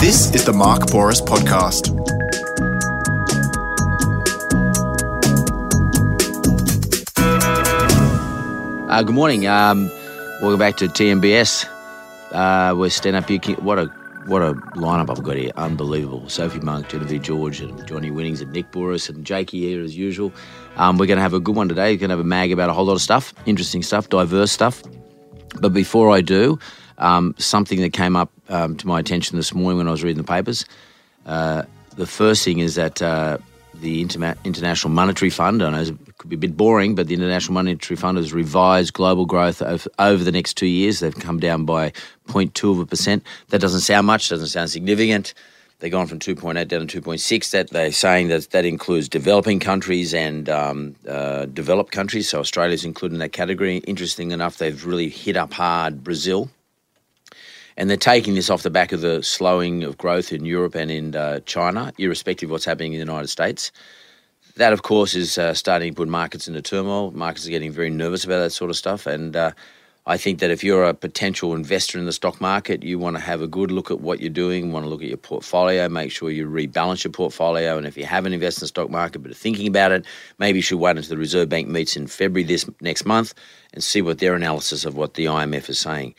This is the Mark Bouris Podcast. Uh, good morning. Um, welcome back to TMBS. Uh, we're stand up. What a what a lineup I've got here. Unbelievable. Sophie Monk, Genevieve George, and Johnny Winnings, and Nick Bouris, and Jakey here as usual. Um, we're going to have a good one today. We're going to have a mag about a whole lot of stuff, interesting stuff, diverse stuff. But before I do, um, something that came up um, to my attention this morning when I was reading the papers. Uh, the first thing is that uh, the Interma- International Monetary Fund, I know it could be a bit boring, but the International Monetary Fund has revised global growth over, over the next two years. They've come down by 0.2 of a percent. That doesn't sound much, doesn't sound significant. They've gone from 2.8 down to 2.6. That they're saying that that includes developing countries and um, uh, developed countries. So Australia's included in that category. Interesting enough, they've really hit up hard Brazil and they're taking this off the back of the slowing of growth in Europe and in uh, China, irrespective of what's happening in the United States. That, of course, is uh, starting to put markets into turmoil. Markets are getting very nervous about that sort of stuff. And uh, I think that if you're a potential investor in the stock market, you want to have a good look at what you're doing, want to look at your portfolio, make sure you rebalance your portfolio. And if you haven't invested in the stock market but are thinking about it, maybe you should wait until the Reserve Bank meets in February this next month and see what their analysis of what the IMF is saying.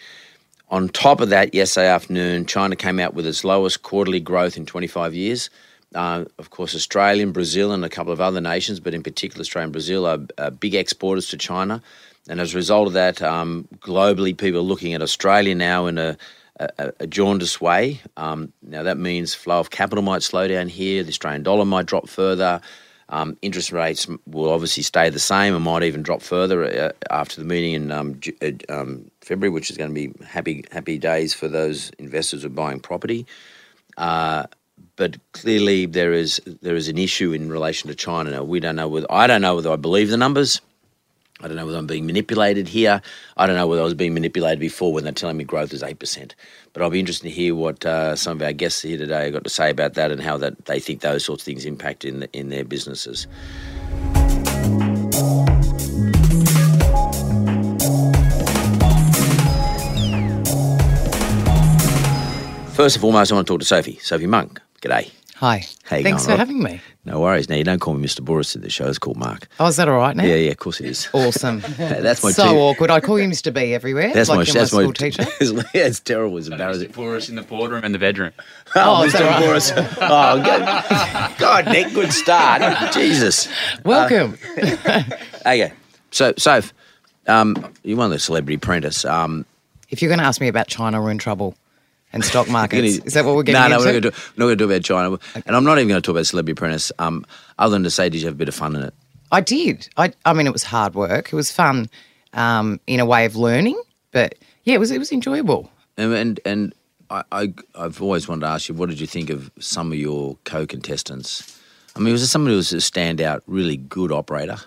On top of that, yesterday afternoon, China came out with its lowest quarterly growth in 25 years. Uh, of course, Australia and Brazil and a couple of other nations, but in particular Australia and Brazil, are, big exporters to China. And as a result of that, um, globally, people are looking at Australia now in a, a, a jaundiced way. Um, now, that means flow of capital might slow down here, the Australian dollar might drop further. Um, interest rates will obviously stay the same and might even drop further uh, after the meeting in um, uh, um, February, which is going to be happy happy days for those investors who are buying property. Uh, but clearly, there is there is an issue in relation to China. Now, we don't know whether I don't know whether I believe the numbers. I don't know whether I'm being manipulated here. I don't know whether I was being manipulated before when they're telling me growth is 8%. But I'll be interested to hear what uh, some of our guests here today have got to say about that and how that they think those sorts of things impact in, the, in their businesses. First and foremost, I want to talk to Sophie, Sophie Monk. G'day. Hi. How Thanks going, for Rob? having me. No worries. Now, you don't call me Mr. Bouris at the show. It's called Mark. Oh, is that all right now? Yeah, yeah, of course it is. Awesome. That's my so two- awkward. I call you Mr. B everywhere. That's like my, that's my my school teacher. yeah, it's terrible. It's embarrassing. For us in the boardroom and the bedroom. Oh, is that right? Bouris. Oh, God, God, Nick, good start. Jesus. Welcome. Okay, so, Soph, um, you won the Celebrity Apprentice. Um, if you're going to ask me about China, we're in trouble. And stock markets. is that what we're getting no, no, into? we're not going to not going to talk about China, and I'm not even going to talk about Celebrity Apprentice. Um, other than to say, did you have a bit of fun in it? I did. I, I mean, it was hard work. It was fun um, in a way of learning, but yeah, it was it was enjoyable. And and, and I, I I've always wanted to ask you, what did you think of some of your co-contestants? I mean, was there somebody who was a standout, really good operator?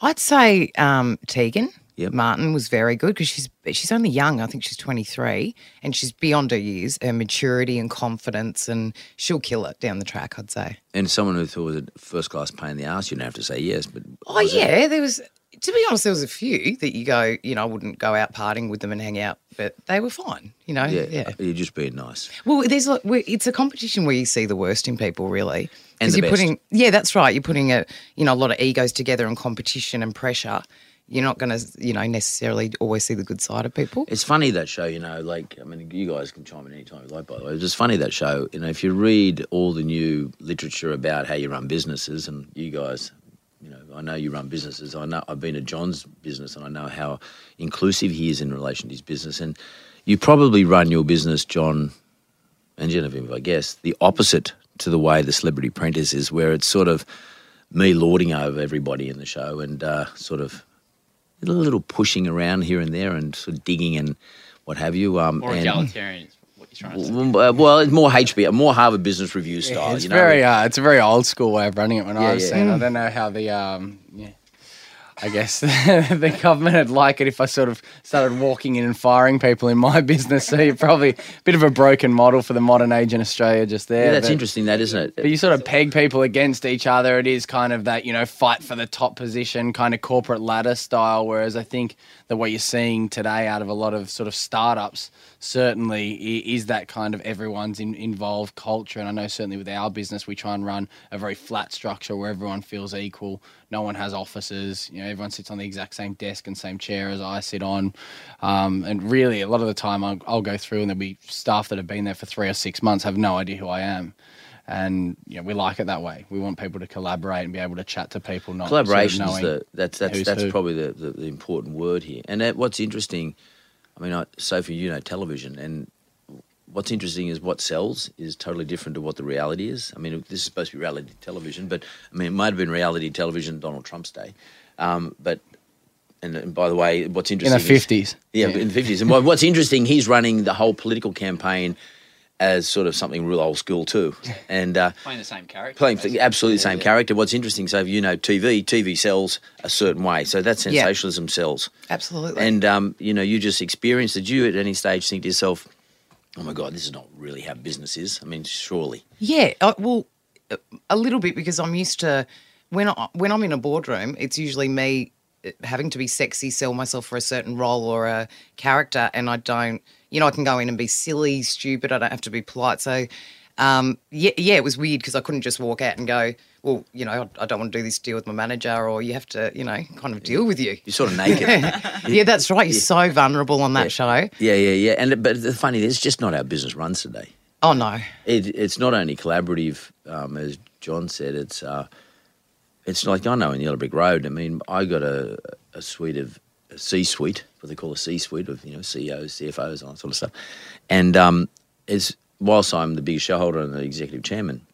I'd say um, Tegan Yep. Martin was very good because she's she's only young. I think she's 23, and she's beyond her years. Her maturity and confidence, and she'll kill it down the track. I'd say. And someone who thought was a first class pain in the ass, you don't have to say yes, but Oh was it- yeah, there was. To be honest, there was a few that you go, you know, I wouldn't go out partying with them and hang out, but they were fine. You know, yeah, yeah. you're just being nice. Well, there's like it's a competition where you see the worst in people, really. And the you're best. putting, yeah, that's right. You're putting a, you know, a lot of egos together and competition and pressure. You're not going to, you know, necessarily always see the good side of people. It's funny that show, you know, like, I mean, you guys can chime in anytime you like, by the way. It's just funny that show, you know, if you read all the new literature about how you run businesses, and you guys, you know, I know you run businesses. I know I've been at John's business and I know how inclusive he is in relation to his business. And you probably run your business, John and Genevieve, I guess, the opposite to the way the Celebrity Apprentice is, where it's sort of me lording over everybody in the show and uh, sort of a little pushing around here and there and sort of digging and what have you. Um, More and- egalitarian is what you're trying to say. well, well, it's more HBO, more Harvard Business Review style. it's you know? very, uh, it's a very old school way of running it. When Yeah, I was yeah. saying, I don't know how the, um, yeah, I guess the government would like it if I sort of started walking in and firing people in my business. So you're probably a bit of a broken model for the modern age in Australia, just there. yeah, that's but- interesting, that isn't it? But you sort of peg people against each other. It is kind of that, you know, fight for the top position, kind of corporate ladder style. Whereas I think that what you're seeing today out of a lot of sort of startups certainly is that kind of everyone's in, involved culture. And I know certainly with our business, we try and run a very flat structure where everyone feels equal. No one has offices. You know, everyone sits on the exact same desk and same chair as I sit on. Um, and really, a lot of the time, I'll, I'll go through and there'll be staff that have been there for three or six months have no idea who I am and you know, we like it that way. We want people to collaborate and be able to chat to people. Not sort of Collaboration is knowing the that's that's that's who. probably the, the, the important word here. And that, what's interesting, I mean, I, Sophie, you know television, and what's interesting is what sells is totally different to what the reality is. I mean, this is supposed to be reality television, but I mean, it might have been reality television Donald Trump's day, um, but. And, and by the way, what's interesting in the fifties. Yeah, in the fifties. And what's interesting, he's running the whole political campaign as sort of something real old school too, and uh, Playing the same character. playing basically. absolutely the same character. What's interesting, so if you know TV, TV sells a certain way, so that Yeah. sensationalism sells. Absolutely. And um, you know, you just experienced. Did you at any stage think to yourself, "Oh my God, this is not really how business is"? I mean, surely. Yeah, uh, well, a little bit because I'm used to when I, when I'm in a boardroom, it's usually me uh, having to be sexy, sell myself for a certain role or a character, and I don't, you know, I can go in and be silly, stupid. I don't have to be polite. So, um, yeah, yeah, it was weird because I couldn't just walk out and go, well, you know, I, I don't want to do this deal with my manager, or you have to, you know, kind of deal with you. You're sort of naked. Yeah, that's right. You're so vulnerable on that show. yeah, yeah, yeah. And but the funny thing is, just not how business runs today. Oh no, it, it's not only collaborative, um, as John said. It's uh, it's like I know in Yellow Brick Road. I mean, I got a, a suite of a C suite, what they call a C suite of you know CEOs, CFOs, all that sort of stuff. And um, it's whilst I'm the biggest shareholder and the executive chairman,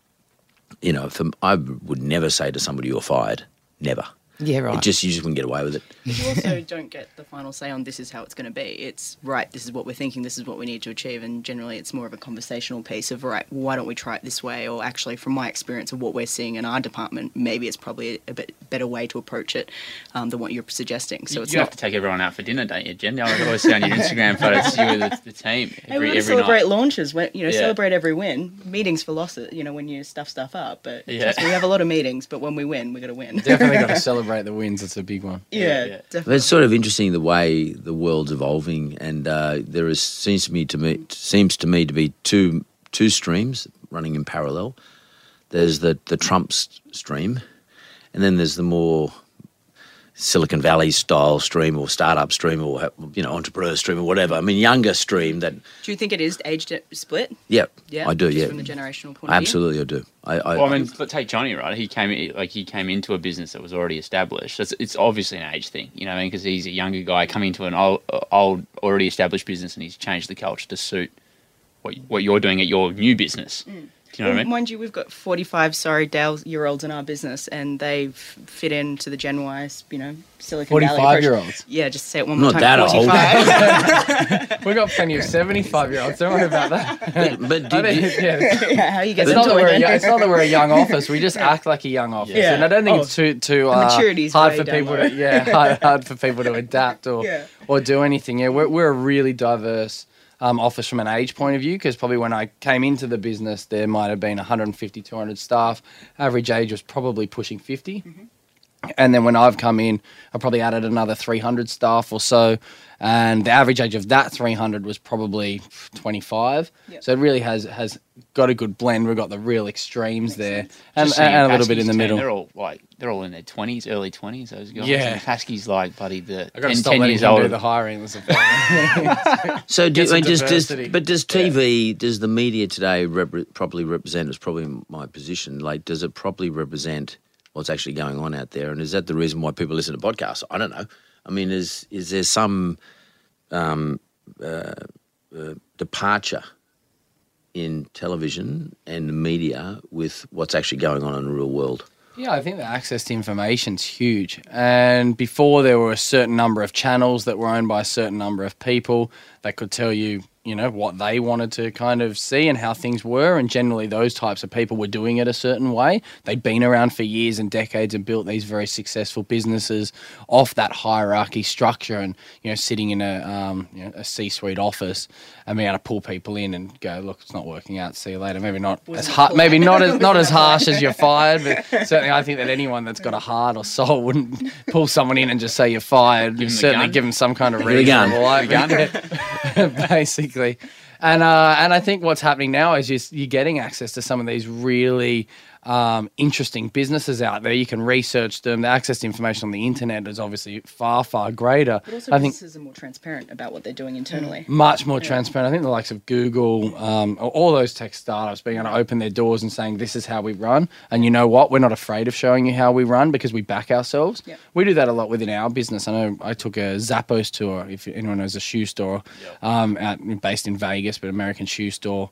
you know, for, I would never say to somebody you're fired, never. Yeah, right. It just you just wouldn't get away with it. you also don't get the final say on this is how it's going to be. It's right, this is what we're thinking, this is what we need to achieve, and generally it's more of a conversational piece of right, why don't we try it this way? Or actually, from my experience of what we're seeing in our department, maybe it's probably a, bit better way to approach it um, than what you're suggesting. So you it's you not. have to take everyone out for dinner, don't you, Gen? I always see on your Instagram photos you and the, the team Hey, every, we want to every celebrate night. launches. When, you know, Yeah. celebrate every win. Meetings for losses. You know, when you stuff stuff up. But Yeah. trust we have a lot of meetings. But when we win, we got to win. Definitely got to celebrate the wins. It's a big one. yeah, Yeah, yeah. But definitely. it's sort of interesting the way the world's evolving, and uh, there is seems to me to me seems to me to be two two streams running in parallel. There's the the Trump stream, and then there's the more Silicon Valley style stream or startup stream or you know entrepreneur stream or whatever. I mean, younger stream that Do you think it is age split? yeah, Yeah, I do just yeah, From the generational point of view. absolutely I do. I, I Well, I mean, but take Johnny, right? He came like he came into a business that was already established. It's, it's obviously an age thing, you know, I mean, because he's a younger guy coming to an old, old, already established business, and he's changed the culture to suit what what you're doing at your new business. Mm. Do you know Well, I mean? Mind you, we've got 45, sorry, Dale year olds in our business, and they f- fit into the Gen Y, you know, Silicon Valley. 45 year olds. Yeah, just say it one more Not time. that old. 45. We got plenty of 75 year olds. Don't worry about that. but, but I do, think, yeah. yeah, how you get It's not, that into we're a, young- it's not that we're a young office. We just act like a young office, Yeah. and I don't think Oh. it's too too uh, hard for people low. to yeah hard, hard for people to adapt or Yeah. or do anything. Yeah, we're we're a really diverse um, office from an age point of view because probably when I came into the business, there might have been 150, 200 staff. Average age was probably pushing 50. And then when I've come in, I probably added another 300 staff or so. And the average age of that 300 was probably 25. So it really has has got a good blend. We've got the real extremes there and, Just seeing and a little bit in the team, middle. They're all like they're all in their twenties, early twenties. Those guys. Yeah. And Paskey's like buddy, the I got to 10, stop 10 years him older. the hiring. That's a thing. So, do, Get I mean, does, does, but does TV, does the media today repre- properly represent? It's probably my position. Like, does it properly represent what's actually going on out there? And is that the reason why people listen to podcasts? I don't know. I mean, is is there some um, uh, uh, departure in television and the media with what's actually going on in the real world? Yeah, I think the access to information is huge. And before there were a certain number of channels that were owned by a certain number of people that could tell you, you know, what they wanted to kind of see and how things were. And generally, those types of people were doing it a certain way. They'd been around for years and decades and built these very successful businesses off that hierarchy structure and, you know, sitting in a, um, you know, a C suite office and being able to pull people in and go, look, it's not working out. See you later. Maybe not as hard, maybe not as, not as harsh as you're fired, but certainly I think that anyone that's got a heart or soul wouldn't pull someone in and just say you're fired. You him the certainly gun. give them some kind of Give him gun. basically. And uh, and I think what's happening now is just you're getting access to some of these really um, interesting businesses out there. You can research them. The access to information on the internet is obviously far far greater. But also I think businesses are more transparent about what they're doing internally. much more transparent. I think the likes of Google, um, all those tech startups being able to open their doors and saying, "This is how we run," and you know what? We're not afraid of showing you how we run because we back ourselves. Yep. We do that a lot within our business. I know I took a Zappos tour. If anyone knows a shoe store, um, out, based in Vegas, but American shoe store.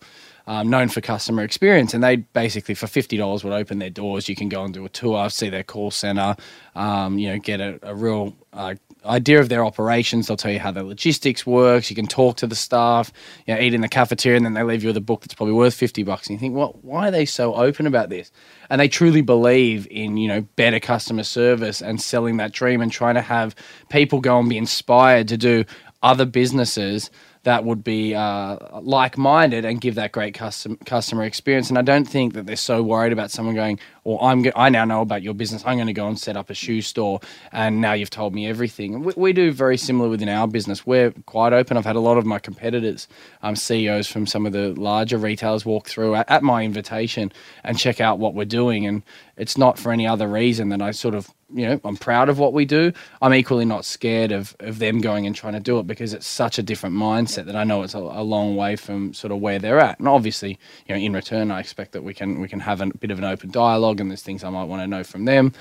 Um, known for customer experience, and they basically for fifty dollars would open their doors. You can go and do a tour, see their call center, um, you know, get a, a real uh, idea of their operations. They'll tell you how their logistics works. You can talk to the staff, you know, eat in the cafeteria, and then they leave you with a book that's probably worth fifty bucks. And you think, well, why are they so open about this? And they truly believe in you know better customer service and selling that dream and trying to have people go and be inspired to do other businesses that would be uh, like-minded and give that great custom, customer experience. And I don't think that they're so worried about someone going, "Well, I'm I now know about your business. I'm going to go and set up a shoe store, and now you've told me everything." We, we do very similar within our business. We're quite open. I've had a lot of my competitors, um, CEOs from some of the larger retailers, walk through at, at my invitation and check out what we're doing. And it's not for any other reason than I sort of you know, I'm proud of what we do. I'm equally not scared of, of them going and trying to do it because it's such a different mindset that I know it's a, a long way from sort of where they're at. And obviously, you know, in return, I expect that we can we can have a bit of an open dialogue, and there's things I might want to know from them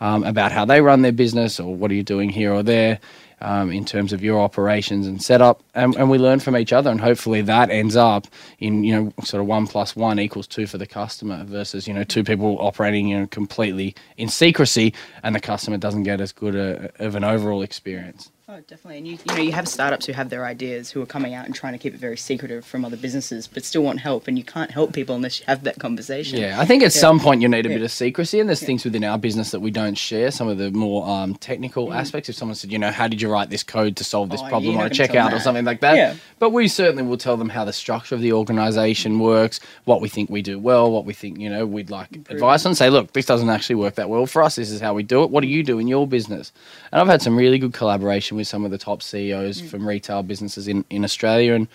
um, about how they run their business or what are you doing here or there. Um, in terms of your operations and setup, and, and we learn from each other, and hopefully that ends up in you know sort of one plus one equals two for the customer versus you know two people operating you know completely in secrecy, and the customer doesn't get as good a, of an overall experience. Oh, definitely. And you, you know, you have startups who have their ideas who are coming out and trying to keep it very secretive from other businesses, but still want help. And you can't help people unless you have that conversation. Yeah, I think at Yeah. some point you need a Yeah. bit of secrecy, and there's things within our business that we don't share. Some of the more um, technical aspects. If someone said, you know, how did you write this code to solve this Mm. Oh, problem on a not gonna tell checkout or something like that? Yeah. But we certainly will tell them how the structure of the organization works, what we think we do well, what we think you know we'd like advice on. Say, look, this doesn't actually work that well for us. This is how we do it. What do you do in your business? And I've had some really good collaboration with some of the top CEOs Mm. from retail businesses in in Australia and.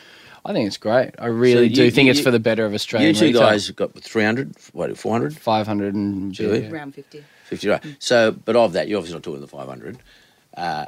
I think it's great. I really you- do think you- it's for the better of Australia. You two guys have got 300, what, 400? 500 and Do yeah. Around 50. 50, right. So, but of that, you're obviously not talking the 500. Uh,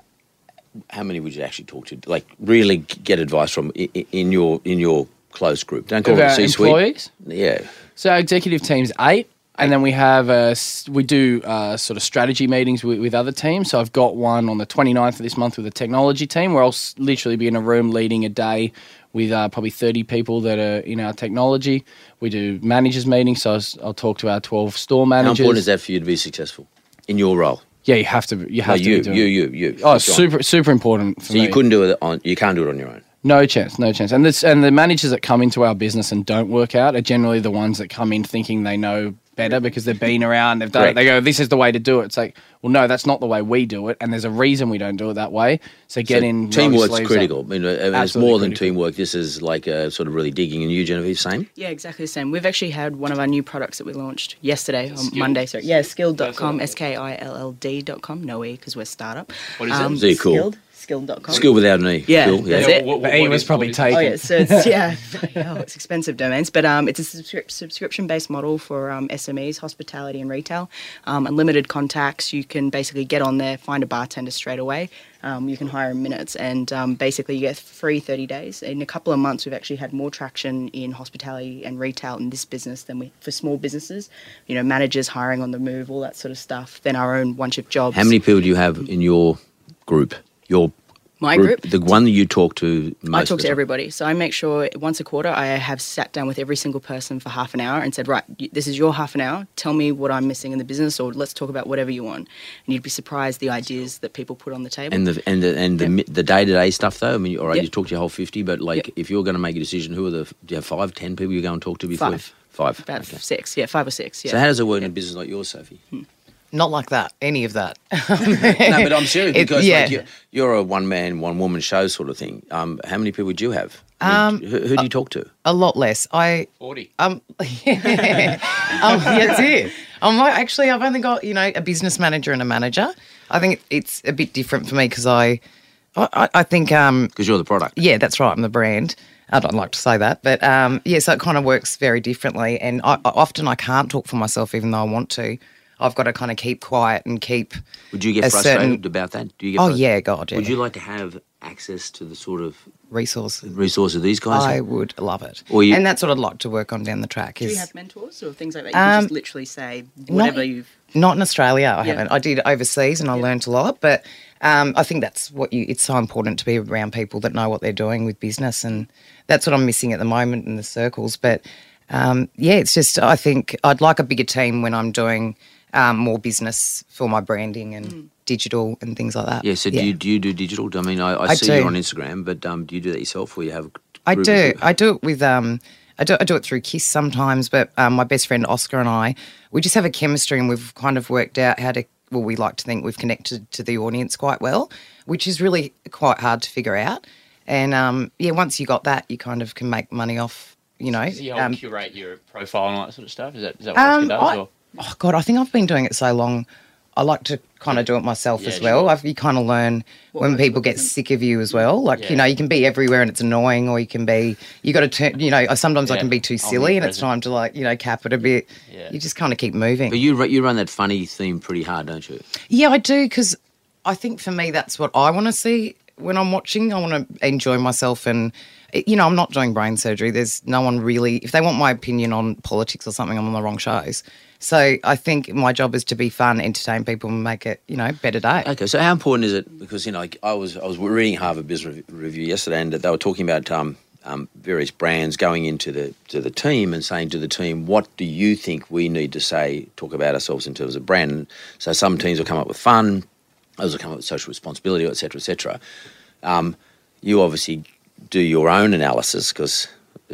how many would you actually talk to? Like, really get advice from i- i- in your in your close group? Don't call Of it our C-suite. employees? Yeah. So executive team's eight, and then we have s- we do uh, sort of strategy meetings with, with other teams. So I've got one on the 29th of this month with the technology team, where I'll literally be in a room leading a day with uh, probably 30 people that are in our technology. We do managers meetings, so I'll, talk to our 12 store managers. How important is that for you to be successful in your role? Yeah, you have to. be- You No, have to. you, doing you, it. you, you. Oh, on. super, super important. For So you couldn't do it on. You can't do it on your own. No chance, no chance. And this and the managers that come into our business and don't work out are generally the ones that come in thinking they know better because they've been around, they've done it. Correct. They go, this is the way to do it. It's like, well, no, that's not the way we do it, and there's a reason we don't do it that way. So get So in. roll your Teamwork's sleeves up. critical. I mean, it's Absolutely more than critical. teamwork. This is like uh, sort of really digging. And you, Genevieve, same. Yeah, exactly the same. We've actually had one of our new products that we launched yesterday on Monday. Sorry, yeah, skilld.com, That's S K I L L D.com, no E because we're a startup. What is it? um, Very cool. Skilld, skilld.com. Skill without an E. Yeah, Cool, that's yeah. it. What- But what he is- was probably what is- taken. Oh yeah, so it's yeah, oh, it's expensive domains, but um, it's a subscri- subscription-based model for um, SMEs, hospitality and retail. Um, unlimited contacts. You can basically get on there, find a bartender straight away. Um, you can hire in minutes, and um, basically you get free 30 days. In a couple of months, we've actually had more traction in hospitality and retail in this business than we for small businesses. You know, managers hiring on the move, all that sort of stuff. Than our own OneShift jobs. How many people do you have in your group? Your My group? the one that you talk to most. I talk to everybody. So I make sure once a quarter I have sat down with every single person for half an hour and said, right, this is your half an hour. Tell me what I'm missing in the business, or let's talk about whatever you want. And you'd be surprised the ideas that people put on the table. And the and the and the, the day to day stuff though. I mean, all right, Yep. you talk to your whole fifty, but like Yep. if you're going to make a decision, who are the do you have five, ten people you go and talk to before? Five. Five. about okay. six, yeah, five or six. Yeah. So how does it work in a business like yours, Sophie? Hmm. Not like that. Any of that. no, but I'm serious It- because yeah. like you're, you're a one man, one woman show sort of thing. Um, how many people do you have? I mean, Um, who, who do you talk to? a lot less. I 40. um, yeah, um, that's it. I'm like, actually, I've only got you know a business manager and a manager. I think it's a bit different for me because I, I, I think um, Because you're the product. yeah, that's right. I'm the brand. I don't like to say that, but um, yeah, so it kind of works very differently. And I, I, often I can't talk for myself, even though I want to. I've got to kind of keep quiet and keep. Would you get frustrated certain about that? Do you get Oh frus- yeah, God, yeah. Would you like to have access to the sort of resources? resources of these guys I have? would love it, Or you- and that's what I'd like to work on down the track. Do you have mentors or things like that? You can Um, just literally say whatever you've. Not in Australia, I Yeah. haven't. I did overseas and I learnt a lot, but um, I think that's what you. It's so important to be around people that know what they're doing with business, and that's what I'm missing at the moment in the circles. But um, yeah, it's just I think I'd like a bigger team when I'm doing um, more business for my branding and Hmm. digital and things like that. Yeah, so do you do you do digital? I mean, I, I, I see do. you on Instagram, but um, do you do that yourself, or you have? I do. I do it with um. I do, I do it through Kiss sometimes, but um, my best friend Oscar and I, we just have a chemistry, and we've kind of worked out how to. Well, we like to think we've connected to the audience quite well, which is really quite hard to figure out. And um, yeah, once you got that, you kind of can make money off. You know, Does he help um, curate your profile and all that sort of stuff? Is that, is that what um, Oscar does? I- or? Oh God, I think I've been doing it so long. I like to kind of do it myself Yeah, as well. sure. I've, you kind of learn when people get sick of you as well. Like Yeah. you know, you can be everywhere and it's annoying, or you can be you got to turn. You know, sometimes I can be too silly, and it's time to like you know cap it a bit. Yeah. You just kind of keep moving. But you you run that funny theme pretty hard, don't you? Yeah, I do because I think for me that's what I want to see when I'm watching. I want to enjoy myself, and you know, I'm not doing brain surgery. There's no one really. If they want my opinion on politics or something, I'm on the wrong shows. So I think my job is to be fun, entertain people, and make it you know better day. Okay, so how important is it? Because you know, I was I was reading Harvard Business Review yesterday, and they were talking about um, um, various brands going into the to the team and saying to the team, "What do you think we need to say? Talk about ourselves in terms of brand." And so some teams will come up with fun, others will come up with social responsibility, etc., etc. Um, you obviously do your own analysis because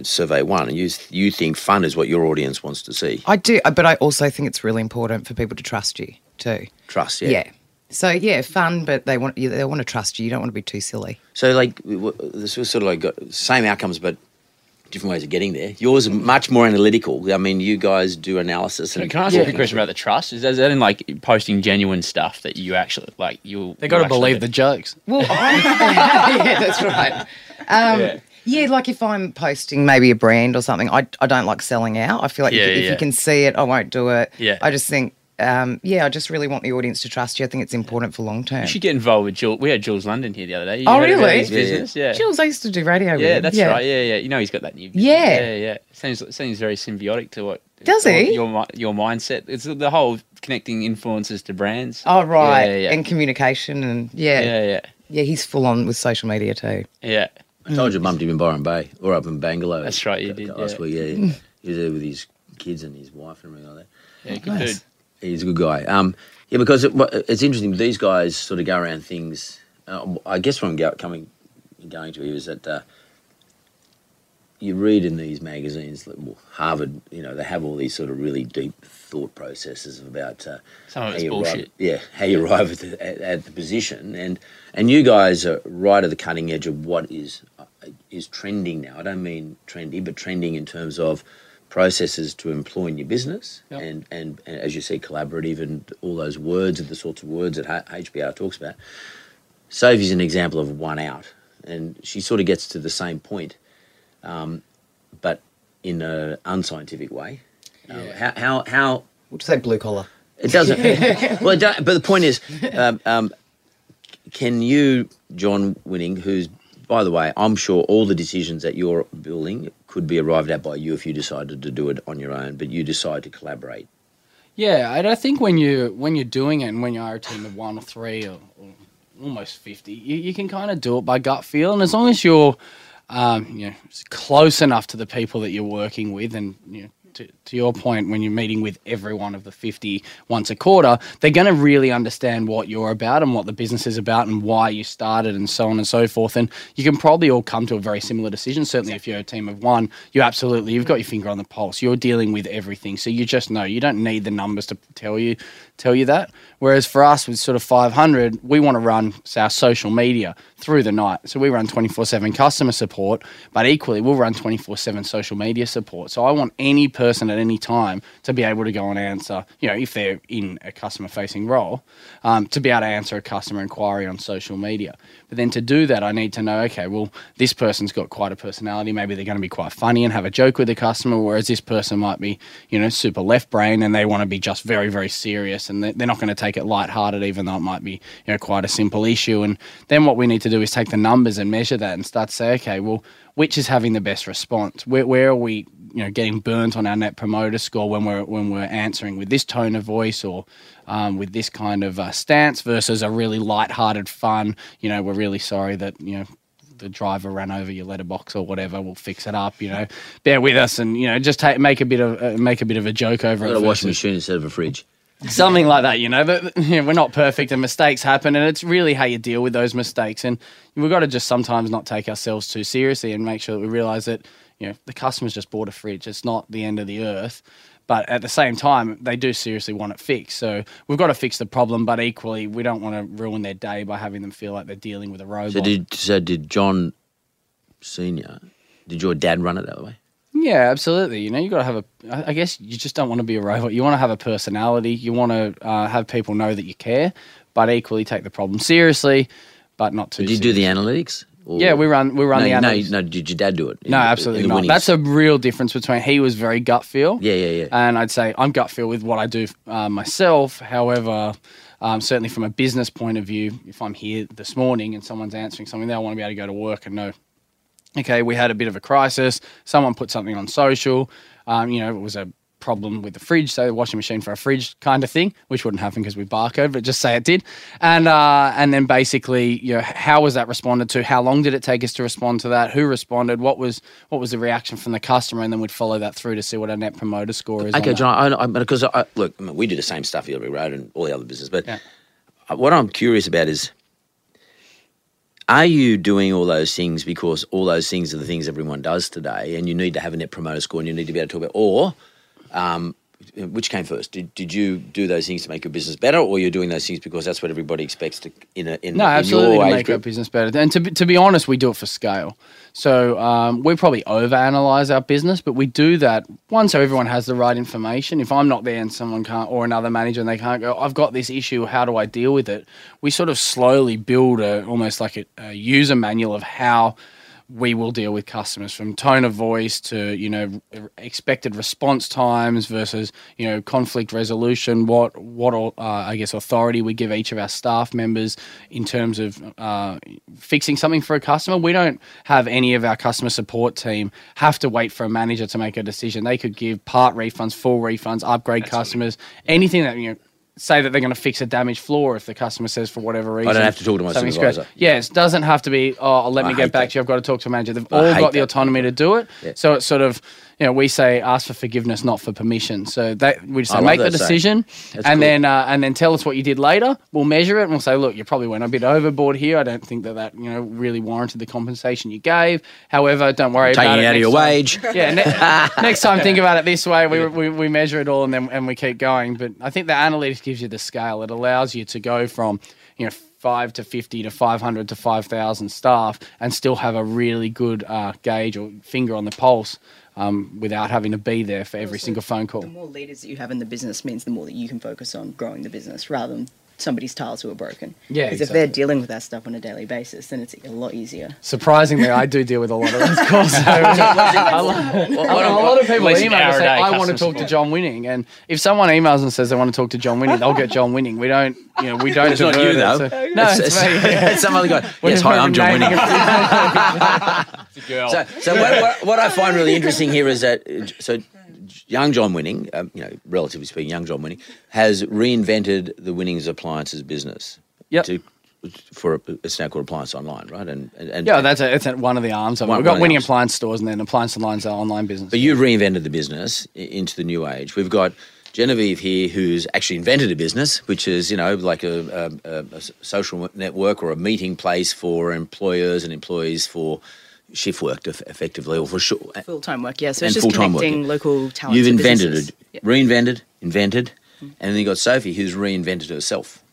survey one, and you you think fun is what your audience wants to see. I do, but I also think it's really important for people to trust you too. Trust, yeah. Yeah. So yeah, fun, but they want they want to trust you. You don't want to be too silly. So like w- w- this was sort of like got same outcomes, but different ways of getting there. Yours are much more analytical. I mean, you guys do analysis. And Can I ask you a quick question about the trust? Is that, is that in like posting genuine stuff that you actually like? You They got to believe the jokes. Well, I, yeah, that's right. Um, Yeah. Yeah. like if I'm posting maybe a brand or something, I, I don't like selling out. I feel like Yeah, if, if yeah. you can see it, I won't do it. Yeah. I just think, um, yeah, I just really want the audience to trust you. I think it's important for long term. You should get involved with Jules. We had Jules Lund here the other day. You Oh, really? His Yeah, yeah. business, yeah. Jules, I used to do radio with Yeah, him. that's right. Yeah, yeah. You know, he's got that new. business. Yeah. yeah, yeah. Seems seems very symbiotic to what. Does he? Your your mindset. It's the whole connecting influences to brands. Oh, right. Yeah, yeah. And communication. And yeah. yeah, yeah. yeah, he's full on with social media too. yeah. I told your you, bumped him in Byron Bay or up in Bangalow. That's right, you did, Last yeah. week, yeah. he was there with his kids and his wife and everything like that. Yeah, good Nice. dude. He's a good guy. Um, yeah, because it, it's interesting. These guys sort of go around things. Uh, I guess what I'm go, coming, going to here is that uh, you read in these magazines, that, well, Harvard, you know, they have all these sort of really deep thought processes about uh, Some of how it's you bullshit. Arrive, yeah, how you arrive at the, at, at the position, and and you guys are right at the cutting edge of what is is trending now. I don't mean trendy, but trending in terms of processes to employ in your business, Yep. and, and and as you see, collaborative and all those words and the sorts of words that H- HBR talks about. Sophie's an example of one out, and she sort of gets to the same point, um, but in an unscientific way. Uh, how, how how We'll just say blue collar. it doesn't. well, it don't, but the point is, um, um, can you, John Winning, who's by the way, I'm sure all the decisions that you're building could be arrived at by you if you decided to do it on your own, but you decide to collaborate. Yeah, and I think when you when you're doing it, and when you are a team of one or three or, or almost fifty, you, you can kind of do it by gut feel, and as long as you're, um, you know, close enough to the people that you're working with, and you know, to, your point, when you're meeting with every one of the fifty once a quarter, they're going to really understand what you're about and what the business is about and why you started, and so on and so forth. And you can probably all come to a very similar decision. Certainly, if you're a team of one, you absolutely you've got your finger on the pulse. You're dealing with everything, so you just know. You don't need the numbers to tell you tell you that. Whereas for us, with sort of 500, we want to run our social media through the night. So we run 24 7 customer support, but equally, we'll run 24 7 social media support. So I want any person at any time to be able to go and answer, you know, if they're in a customer facing role, um, to be able to answer a customer inquiry on social media. But then to do that, I need to know, okay, well, this person's got quite a personality. Maybe they're going to be quite funny and have a joke with the customer, whereas this person might be, you know, super left brain and they want to be just very, very serious and they- they're not going to take it lighthearted, even though it might be, you know, quite a simple issue. And then what we need to do is take the numbers and measure that and start to say, okay, well, which is having the best response? Where, where are we, you know, getting burnt on our net promoter score when we're when we're answering with this tone of voice or um, with this kind of uh, stance versus a really light-hearted, fun, you know, we're really sorry that you know the driver ran over your letterbox or whatever. We'll fix it up. You know, bear with us and you know just take, make a bit of uh, make a bit of a joke over it. got a washing machine instead of a fridge. something like that, you know. But you know, we're not perfect, and mistakes happen, and it's really how you deal with those mistakes. And we've got to just sometimes not take ourselves too seriously and make sure that we realise that you know the customer's just bought a fridge. It's not the end of the earth. But at the same time, they do seriously want it fixed. So we've got to fix the problem, but equally, we don't want to ruin their day by having them feel like they're dealing with a robot. So did so did John Senior? Did your dad run it that way? Yeah, absolutely. You know, you've got to have a. I guess you just don't want to be a robot. You want to have a personality. You want to uh, have people know that you care, but equally take the problem seriously, but not too. Did you do the analytics? Or- Yeah, we run. We run no, the no, no. Did your dad do it? No, In- absolutely in not. winnings? That's a real difference between he was very gut feel. Yeah, yeah, yeah. And I'd say I'm gut feel with what I do uh, myself. However, um, certainly from a business point of view, if I'm here this morning and someone's answering something, they'll want to be able to go to work and know, okay, we had a bit of a crisis. Someone put something on social. Um, you know, it was a problem with the fridge, so the washing machine for a fridge kind of thing, which wouldn't happen because we barcode, but just say it did. And uh, and then basically, you know, how was that responded to? How long did it take us to respond to that? Who responded? What was what was the reaction from the customer? And then we'd follow that through to see what our net promoter score is. Okay. John. I, I, because I, look, I mean, we do the same stuff here, Road and all the other business. But Yeah. uh, what I'm curious about is, are you doing all those things because all those things are the things everyone does today, and you need to have a net promoter score, and you need to be able to talk about, or um, which came first? Did, did you do those things to make your business better, or you're doing those things because that's what everybody expects to in a in, No, in absolutely to make our business better. And to be, to be honest, we do it for scale. So um, we probably overanalyze our business, but we do that one so everyone has the right information. If I'm not there and someone can't, or another manager, and they can't go, I've got this issue. How do I deal with it? We sort of slowly build a almost like a, a user manual of how we will deal with customers from tone of voice to you know expected response times versus you know conflict resolution what what uh, i guess authority we give each of our staff members in terms of uh, fixing something for a customer. We don't have any of our customer support team have to wait for a manager to make a decision. They could give part refunds full refunds upgrade customers anything that you know say that they're going to fix a damaged floor if the customer says for whatever reason. I don't have to talk to my supervisor. scratched. Yes, doesn't have to be. Oh, let me get back that. to you. I've got to talk to a manager. They've I all got the that. autonomy to do it. Yeah. So it's sort of, you know, we say ask for forgiveness, not for permission. So that we just say make the decision, and cool. then uh, and then tell us what you did later. We'll measure it, and we'll say, look, you probably went a bit overboard here. I don't think that that you know really warranted the compensation you gave. However, don't worry Taking about it it. out of your time. wage. Yeah, ne- next time think about it this way. We, we, we measure it all and then and we keep going. But I think the analytics gives you the scale. It allows you to go from you know five to fifty to five hundred to five thousand staff and still have a really good uh, gauge or finger on the pulse. Um, without having to be there for every single phone call. The more leaders that you have in the business means the more that you can focus on growing the business rather than somebody's tiles who are broken. Yeah, Because exactly. if they're dealing with that stuff on a daily basis, then it's a lot easier. Surprisingly, I do deal with a lot of those calls. So a lot- a lot of people At least an email and hour say, "I want to customer talk to. John Winning," and if someone emails and says they want to talk to John Winning, they'll get John Winning. We don't, you know, we don't. It's not divert you it, though. so- no, it's, it's, it's, me. it's some other guy. We're yes, hi, I'm John Winning. It's a girl. So, so what, what, what I find really interesting here is that so young John Winning, um, you know, relatively speaking, young John Winning has reinvented the Winnings appliances business. Yep. To, for a, it's now called Appliance Online, right? And and, Yeah, that's a, it's a, one of the arms of it. One- We've got winning appliance stores and then appliance online's our online business. But you've reinvented the business into the new age. We've got Genevieve here, who's actually invented a business, which is you know like a social network or a meeting place for employers and employees for shift work, effectively, or for sure. Full time work, yeah. So And it's just full-time work, yeah. local talent. You've invented businesses. it, Yeah. reinvented, invented, mm. and then you got Sophie, who's reinvented herself.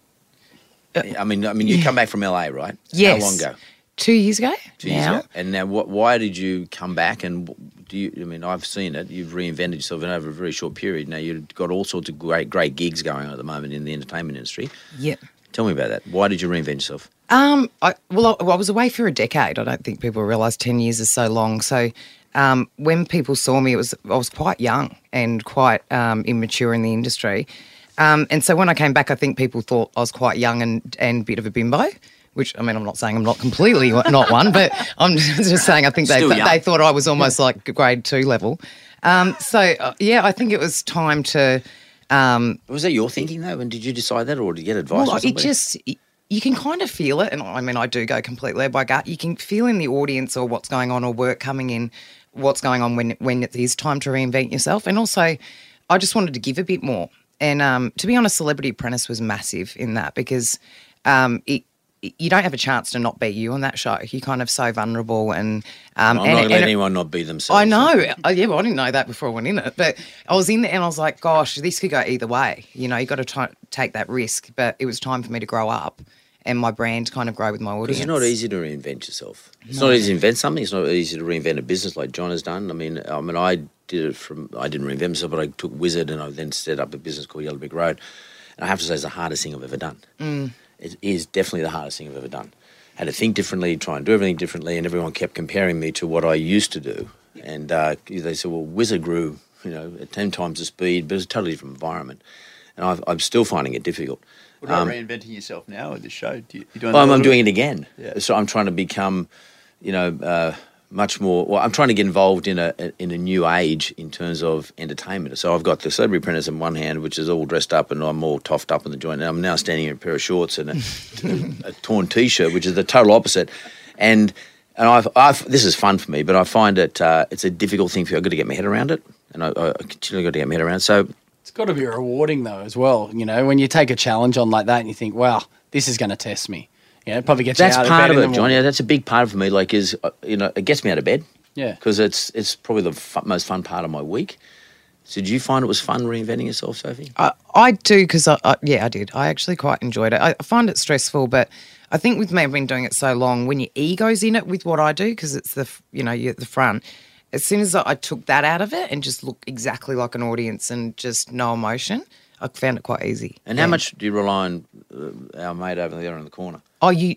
Uh, I mean, I mean, you come back from LA, right? Yes. How long ago? Two years ago. Two years now. ago. And now, what? Why did you come back? And do you? I mean, I've seen it. You've reinvented yourself in over a very short period. Now you've got all sorts of great, great gigs going on at the moment in the entertainment industry. Yeah. Tell me about that. Why did you reinvent yourself? Um, I, well, I, I was away for a decade. I don't think people realise ten years is so long. So, um, when people saw me, it was I was quite young and quite um, immature in the industry. Um, and so when I came back, I think people thought I was quite young and and a bit of a bimbo. Which I mean, I'm not saying I'm not completely not one, but I'm just saying I think they th- they thought I was almost like grade two level. Um, so uh, yeah, I think it was time to. Um, Was that your thinking though? And did you decide that, or did you get advice? well, it just you can kind of feel it, and I mean, I do go completely by gut. You can feel in the audience or what's going on or work coming in, what's going on when when it is time to reinvent yourself. And also, I just wanted to give a bit more. And um, to be honest, Celebrity Apprentice was massive in that because um, it. You don't have a chance to not be you on that show. You're kind of so vulnerable, and um, I'm and, not and let anyone not be themselves. I know. Uh, yeah, well, I didn't know that before I went in it, but I was in there and I was like, "Gosh, this could go either way." You know, you got to try take that risk. But it was time for me to grow up and my brand kind of grow with my audience. It's not easy to reinvent yourself. It's not easy to invent something. It's not easy to reinvent a business like John has done. I mean, I mean, I did it from. I didn't reinvent myself, but I took Wizard and I then set up a business called Yellow Brick Road. And I have to say, it's the hardest thing I've ever done. Mm. It is definitely the hardest thing I've ever done. I Had to think differently, try and do everything differently, and everyone kept comparing me to what I used to do. And uh, they said, "Well, Wizard grew, you know, at ten times the speed, but it's a totally different environment." And I've, I'm still finding it difficult. What about Um, reinventing yourself now with this show? Do you, you doing well, I'm, I'm doing it again. Yeah. So I'm trying to become, you know, uh, much more. Well, I'm trying to get involved in a in a new age in terms of entertainment. So I've got the Celebrity Apprentice in one hand, which is all dressed up, and I'm all toffed up in the joint. And I'm now standing in a pair of shorts and a, a torn T-shirt, which is the total opposite. And and I've, I've this is fun for me, but I find it uh, it's a difficult thing for you. I've got to get my head around it, and I, I continually got to get my head around. it. So It's got to be rewarding though as well. You know, when you take a challenge on like that and you think, "Wow, this is going to test me." You know, it probably gets that's you out part of of it, in the John. Yeah, that's a big part for me. Like, is uh, you know, it gets me out of bed. Yeah. because it's it's probably the fu- most fun part of my week. So, did you find it was fun reinventing yourself, Sophie? I, I do because I, I yeah I did I actually quite enjoyed it. I, I find it stressful, but I think with me I've been doing it so long. When your ego's in it with what I do, because it's the you know you're at the front. As soon as I I took that out of it and just look exactly like an audience and just no emotion, I found it quite easy. And how Yeah. much do you rely on uh, our mate over there in the corner? Oh, you,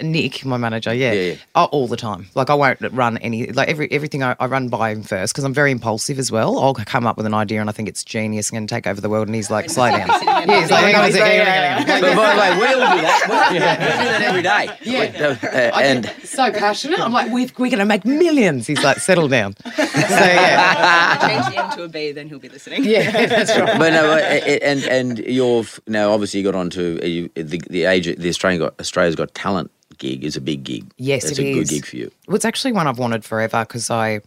Nick, my manager, yeah, Yeah, yeah. Oh, all the time. Like I won't run any, like every everything I, I run by him first because I'm very impulsive as well. I'll come up with an idea and I think it's genius and going to take over the world, and he's like, slow down. yeah, he's like, hang on a hang on, hang on. But by the way, we'll do that. We'll, we'll do that every day. Yeah. Uh, and so passionate. I'm like, we're, we're going to make millions. He's like, settle down. So yeah, Change the M to a B, then he'll be listening. yeah, that's right. but no, uh, and and you've now obviously you got onto uh, the the age the Australian got Australia's Got Talent gig is a big gig. Yes, it's it a good gig for you. Well, it's actually one I've wanted forever because I,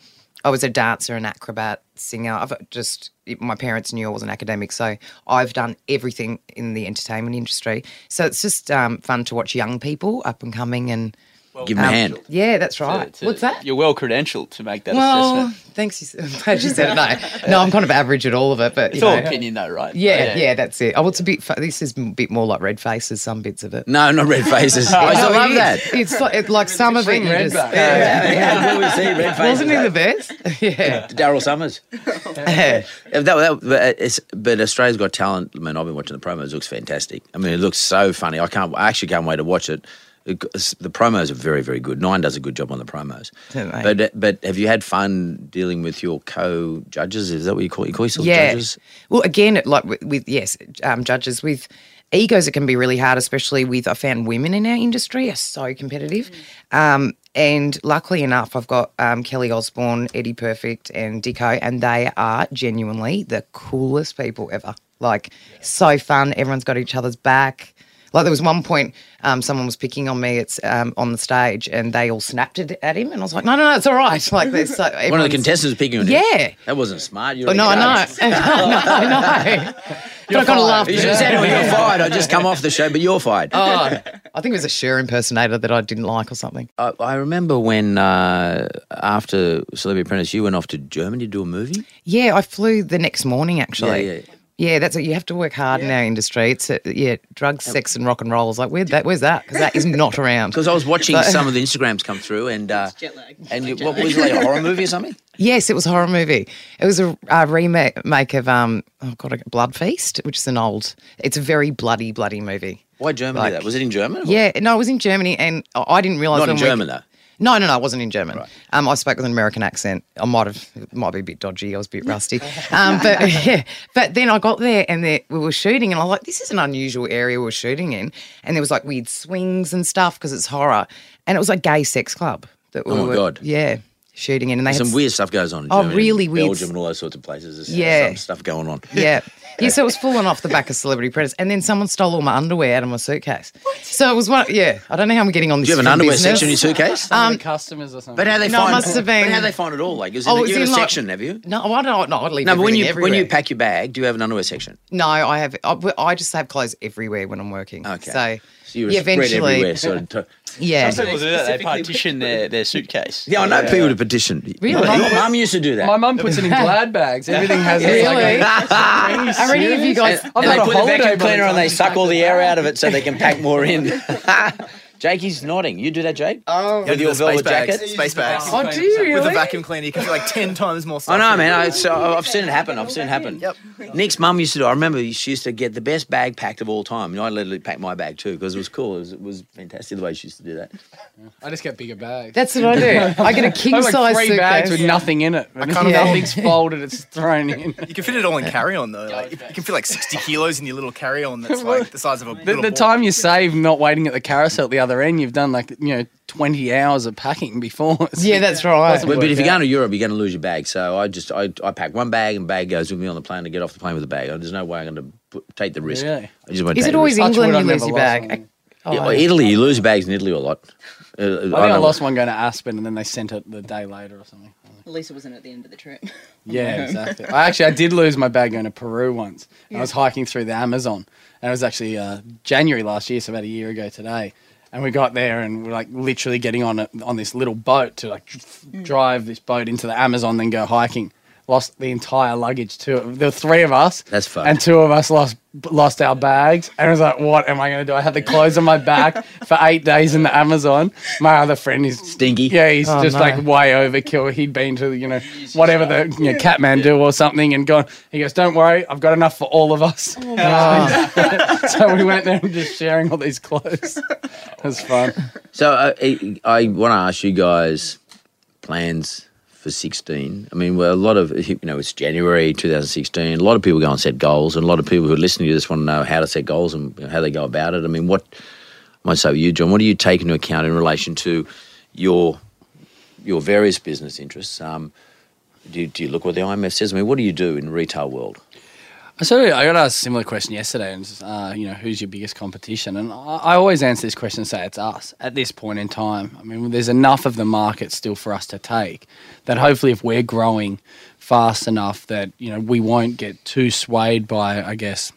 I was a dancer, an acrobat, singer. I've just my parents knew I was an academic, so I've done everything in the entertainment industry. So it's just um, fun to watch young people up and coming and Give him a hand. Yeah, that's right. To- What's that? You're well credentialed to make that Well, assessment. thanks. You said, glad you said it. No, no, I'm kind of average at all of it, but you It's all know. opinion, though, right? Yeah, yeah, that's it. Oh, it's a bit. This is a bit more like red faces. Some bits of it. No, not red faces. I No, still it love that. It's like, it, like some of it. Red just, back. Yeah, yeah, yeah. see red faces. Wasn't he the best? yeah. Daryl Somers. If that, that, but, it's, but Australia's Got Talent. I mean, I've been watching the promos. It looks fantastic. I mean, it looks so funny. I can't. I actually can't wait to watch it. The promos are very, very good. Nine does a good job on the promos. But but have you had fun dealing with your co-judges? Is that what you call you call yourself yeah. judges? Well, again, like with, with yes, um, judges with egos, it can be really hard, especially with I found women in our industry are so competitive. Um, and luckily enough, I've got um, Kelly Osbourne, Eddie Perfect, and Dicko, and they are genuinely the coolest people ever. Like, so fun. Everyone's got each other's back. Like there was one point, um, someone was picking on me. It's um, on the stage, and they all snapped it at him, and I was like, "No, no, no, it's all right." Like there's so One of the contestants was picking on you. Yeah. That wasn't smart. You're Oh, no, I know. I know, I know. But I kind of laughed. You should have said, well, you're fired. I just come off the show, but you're fired. Oh, I think it was a Cher impersonator that I didn't like or something. I, I remember when uh, after Celebrity Apprentice, you went off to Germany to do a movie. Yeah, I flew the next morning actually. Yeah, yeah. Yeah, that's it. You have to work hard in our industry. It's a, yeah, drugs, sex, and rock and roll. I was like, where's that? Where's that? Because that is not around. Because I was watching So- some of the Instagrams come through, and uh, jet lag. and Like you- jet what was it, like a horror movie or something? Yes, it was a horror movie. It was a, a remake of um, oh god, Blood Feast, which is an old. It's a very bloody, bloody movie. Why Germany? Like- that was it in German? or- Yeah, no, it was in Germany, and I I didn't realize. not in when we- though. No, no, no, I wasn't in German. Um, I spoke with an American accent. I might have, it might be a bit dodgy. I was a bit rusty. Um, but yeah, but then I got there and there, we were shooting, and I was like, this is an unusual area we're shooting in, and there was like weird swings and stuff because it's horror, and it was like gay sex club that we Oh were, God. yeah, shooting in, and they had Some weird stuff goes on. In Oh, Germany, really weird Belgium and all those sorts of places. There's Yeah. some stuff going on. Yeah. Yeah, so it was falling off the back of Celebrity Apprentice, and then someone stole all my underwear out of my suitcase. So it was one. Yeah, I don't know how I'm getting on this. Do you have an underwear business. section in your suitcase? Some of the um, customers or something. But how they No, it find? must have been- But how they find it all? Like, is it, Oh, you it's have a like- section? Have you? No, I don't. No, I'd leave. No, but when you everything when you pack your bag, do you have an underwear section? No, I have. I, I just have clothes everywhere when I'm working. Okay. So, So you're yeah, spread eventually, everywhere. Sort of to- yeah. Some people do that. They partition their, their suitcase. yeah, I know people to petition. Really? My mum used to do that. My mum puts it in glad bags. Everything has Really? Like a, Are any of you guys? and I've and got they a put the holiday vacuum by the cleaner time and they you suck pack all the the air out of it so they can pack more in. Jake, he's nodding. You do that, Jake? Oh, With your velvet jacket? Space bags. oh, do you really? With a vacuum cleaner, you can feel like 10 times more stuff. I know, man. I, so I've seen it happen. I've seen it happen. Yep. Nick's mum used to do. I remember she used to get the best bag packed of all time. And I literally packed my bag too because it was cool. It was, it was fantastic the way she used to do that. I just get bigger bags. That's what I do. I get a king I have like size three suitcase. bags with nothing in it. I kind of- Nothing's folded. It's thrown in. You can fit it all in carry-on though. Like, you can fit like 60 kilos in your little carry-on that's like the size of a The, the time you save not waiting at the carousel at the other end, you've done like you know twenty hours of packing before. Yeah, that's right. Doesn't But, but if you're out. going to Europe, you're going to lose your bag. So I just I, I pack one bag and bag goes with me on the plane to get off the plane with a bag. There's no way I'm going to put, take the risk. Really? I just won't Is take it always risk. England you I've lose your bag? one. Oh, Yeah, well, Italy, you lose bags in Italy a lot. Uh, I think know I lost one going to Aspen, and then they sent it the day later or something. At least it wasn't at the end of the trip. Yeah, exactly. I actually I did lose my bag going to Peru once. I was hiking through the Amazon, and it was actually uh, January last year, so about a year ago today. And we got there, and we're like literally getting on a, on this little boat to like dr- drive this boat into the Amazon, then go hiking. Lost the entire luggage too. There were three of us. That's fucked. And two of us lost lost our bags. And I was like, "What am I going to do?" I had the clothes on my back for eight days in the Amazon. My other friend is Stinky. yeah, he's Oh, just no. like way overkill. He'd been to you know whatever the you know, Kathmandu or something, and gone. He goes, "Don't worry, I've got enough for all of us." Oh. so we went there and just sharing all these clothes. It was fun. So uh, I, I want to ask you guys plans for 16. I mean, well, a lot of, you know, it's January 2016. A lot of people go and set goals, and a lot of people who are listening to this want to know how to set goals and how they go about it. I mean, what, say you, John, what do you take into account in relation to your your various business interests? Um, do, do you look what the IMF says? I mean, what do you do in the retail world? So I got asked a similar question yesterday, and uh, you know, who's your biggest competition? And I, I always answer this question and say it's us at this point in time. I mean, there's enough of the market still for us to take that hopefully, if we're growing fast enough, that you know we won't get too swayed by, I guess,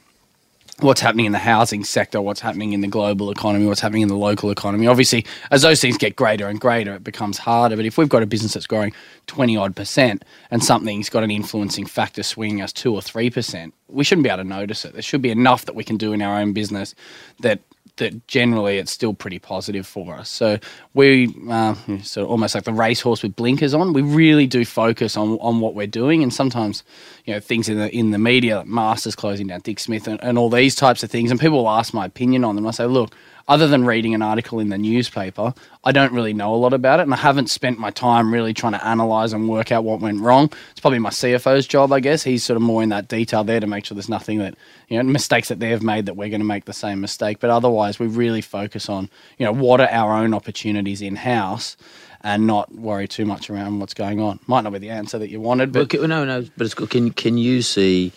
what's happening in the housing sector, what's happening in the global economy, what's happening in the local economy. Obviously, as those things get greater and greater, it becomes harder. But if we've got a business that's growing 20 odd percent and something's got an influencing factor swinging us 2 or 3%, we shouldn't be able to notice it. There should be enough that we can do in our own business that that generally it's still pretty positive for us. So we uh, so almost like the racehorse with blinkers on. We really do focus on, on what we're doing, and sometimes you know things in the in the media, like Masters closing down, Dick Smith, and, and all these types of things. And people will ask my opinion on them. I say, look, other than reading an article in the newspaper, I don't really know a lot about it, and I haven't spent my time really trying to analyze and work out what went wrong. It's probably my CFO's job, I guess. He's sort of more in that detail there to make sure there's nothing that you know mistakes that they've made that we're going to make the same mistake. But otherwise, we really focus on you know what are our own opportunities in house. And not worry too much around what's going on. Might not be the answer that you wanted, but Well, no, no, but it's good. Can can you see?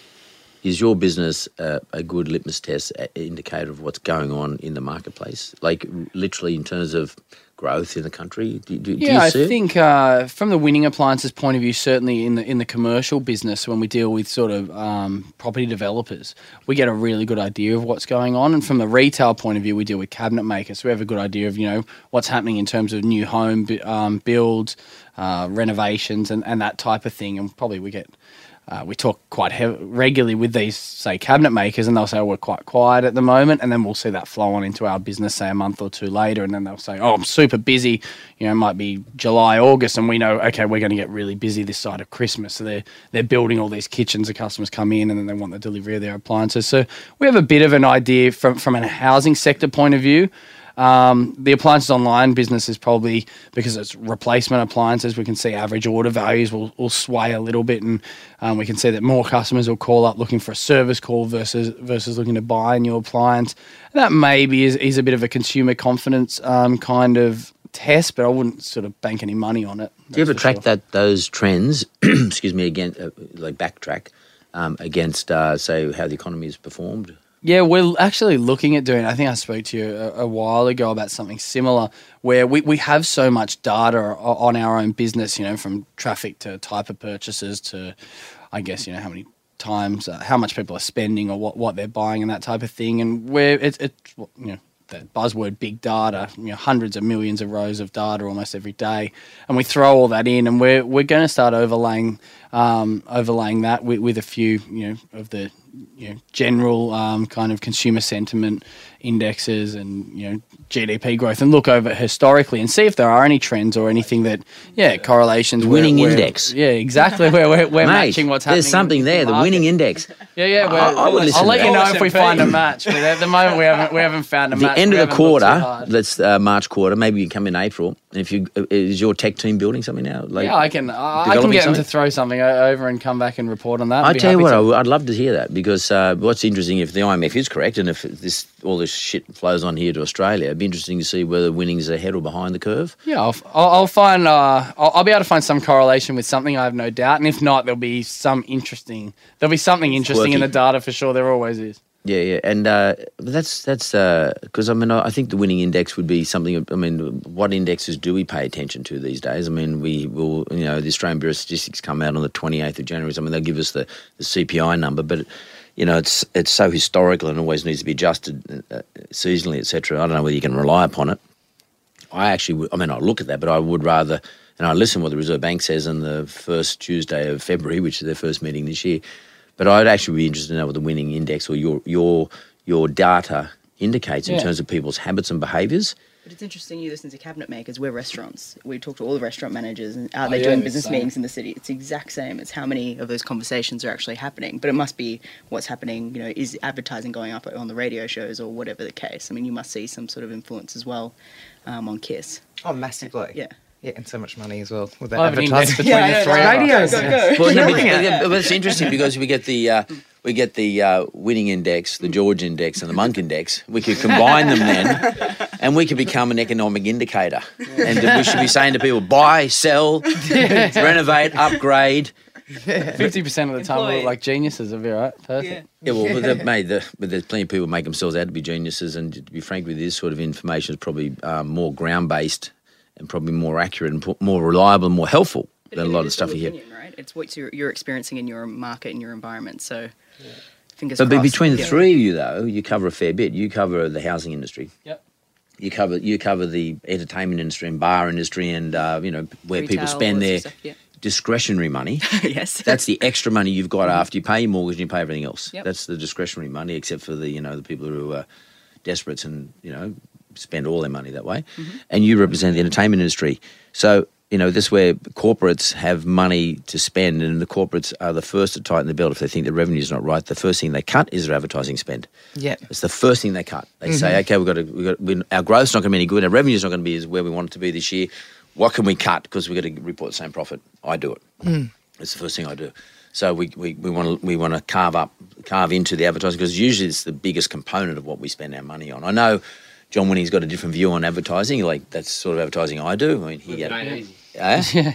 Is your business uh, a good litmus test indicator of what's going on in the marketplace? Like literally in terms of growth in the country. Do, do, do Yeah, you I see it? think uh, from the winning appliances point of view, certainly in the in the commercial business, when we deal with sort of um, property developers, we get a really good idea of what's going on. And from the retail point of view, we deal with cabinet makers, so we have a good idea of you know what's happening in terms of new home um, builds, uh, renovations, and, and that type of thing. And probably we get. Uh, we talk quite regularly with these, say, cabinet makers, and they'll say, oh, we're quite quiet at the moment. And then we'll see that flow on into our business, say, a month or two later. And then they'll say, oh, I'm super busy. You know, it might be July, August. And we know, okay, we're going to get really busy this side of Christmas. So they're, they're building all these kitchens. The customers come in and then they want the delivery of their appliances. So we have a bit of an idea from, from a housing sector point of view. Um, the appliances online business is probably because it's replacement appliances. We can see average order values will, will sway a little bit, and um, we can see that more customers will call up looking for a service call versus versus looking to buy a new appliance. And that maybe is, is a bit of a consumer confidence um, kind of test, but I wouldn't sort of bank any money on it. Do you ever track sure. that those trends? excuse me, again, uh, like backtrack um, against, uh, say, how the economy has performed. Yeah, we're actually looking at doing. I think I spoke to you a, a while ago about something similar, where we, we have so much data on our own business. You know, from traffic to type of purchases to, I guess you know how many times, uh, how much people are spending or what, what they're buying and that type of thing. And where it's it, you know that buzzword big data, you know, hundreds of millions of rows of data almost every day, and we throw all that in, and we're we're going to start overlaying um, overlaying that with, with a few you know of the you know general um, kind of consumer sentiment indexes and you know GDP growth, and look over historically and see if there are any trends or anything that yeah correlations. The winning where- index. Yeah, exactly. Where we're, we're Mate, matching what's happening. There's something there, the market. winning index. Yeah, yeah. I- I would listen I'll to let you know if we find a match, but at the moment we haven't we haven't found a the match. The end of the haven't looked too quarter, That's uh, March quarter. Maybe you come in April. If you is your tech team building something now? Like yeah, I can. I can get them to throw something over and come back and report on that. I tell you what, to. I'd love to hear that because uh, what's interesting if the IMF is correct and if this all this shit flows on here to Australia, it'd be interesting to see whether winning's are ahead or behind the curve. Yeah, I'll, I'll, I'll find. Uh, I'll, I'll be able to find some correlation with something. I have no doubt, and if not, there'll be some interesting. There'll be something interesting in the data for sure. There always is. Yeah, yeah, and uh, that's that's because I mean I think the winning index would be something. I mean, what indexes do we pay attention to these days? I mean, we will you know the Australian Bureau of Statistics come out on the twenty eighth of January. I mean, they'll give us the, the CPI number, but you know it's it's so historical and always needs to be adjusted uh, seasonally, etc. I don't know whether you can rely upon it. I actually, I mean, I look at that, but I would rather, and I listen what the Reserve Bank says on the first Tuesday of February, which is their first meeting this year. But I'd actually be interested to know what the winning index or your your your data indicates in Yeah. terms of people's habits and behaviours. But it's interesting you listen to cabinet makers. We're restaurants. We talk to all the restaurant managers and out Oh, there yeah, doing business same. meetings in the city. It's the exact same. It's how many of those conversations are actually happening. But it must be what's happening. You know, is advertising going up on the radio shows or whatever the case? I mean, you must see some sort of influence as well um, on Kiss. Oh, massively. Yeah. Yeah, and so much money as well with that I advertising between Yeah, the three yeah, radios. Go, go. Well, no, but, yeah, but it's interesting because we get the uh, we get the uh, winning index, the George index, and the Monk index. We could combine them then, and we could become an economic indicator. And we should be saying to people: buy, sell, renovate, upgrade. Fifty percent of the time, we look like geniuses. It'll be all right. Perfect. Yeah, well, but, the, mate, the, but there's plenty of people make themselves out to be geniuses, and to be frank with you, this sort of information is probably um, more ground based and probably more accurate and more reliable and more helpful But than a lot of is stuff still you hear. Right? It's what you're, you're experiencing in your market and your environment. So, fingers But be- crossed. between the Yeah. three of you, though, you cover a fair bit. You cover the housing industry. Yep. You cover you cover the entertainment industry and bar industry, and uh, you know where people spend their that sort of stuff, discretionary money. yes. That's the extra money you've got after you pay your mortgage and you pay everything else. Yep. That's the discretionary money, except for the you know the people who are desperate and you know spend all their money that way. And you represent the entertainment industry, so you know this is where corporates have money to spend, and the corporates are the first to tighten the belt if they think the revenue is not right. The first thing they cut is their advertising spend. Yeah. It's the first thing they cut. They say, mm-hmm. okay, we've got to, we've got we, our growth's not going to be any good, our revenue's not going to be as where we want it to be this year. What can we cut? Because we've got to report the same profit. I do it. Mm. It's the first thing I do. So we, we, we want to we want to carve up carve into the advertising because usually it's the biggest component of what we spend our money on. I know John Winning's got a different view on advertising. Like that's sort of advertising I do. I mean, he Made eh? got, it yeah.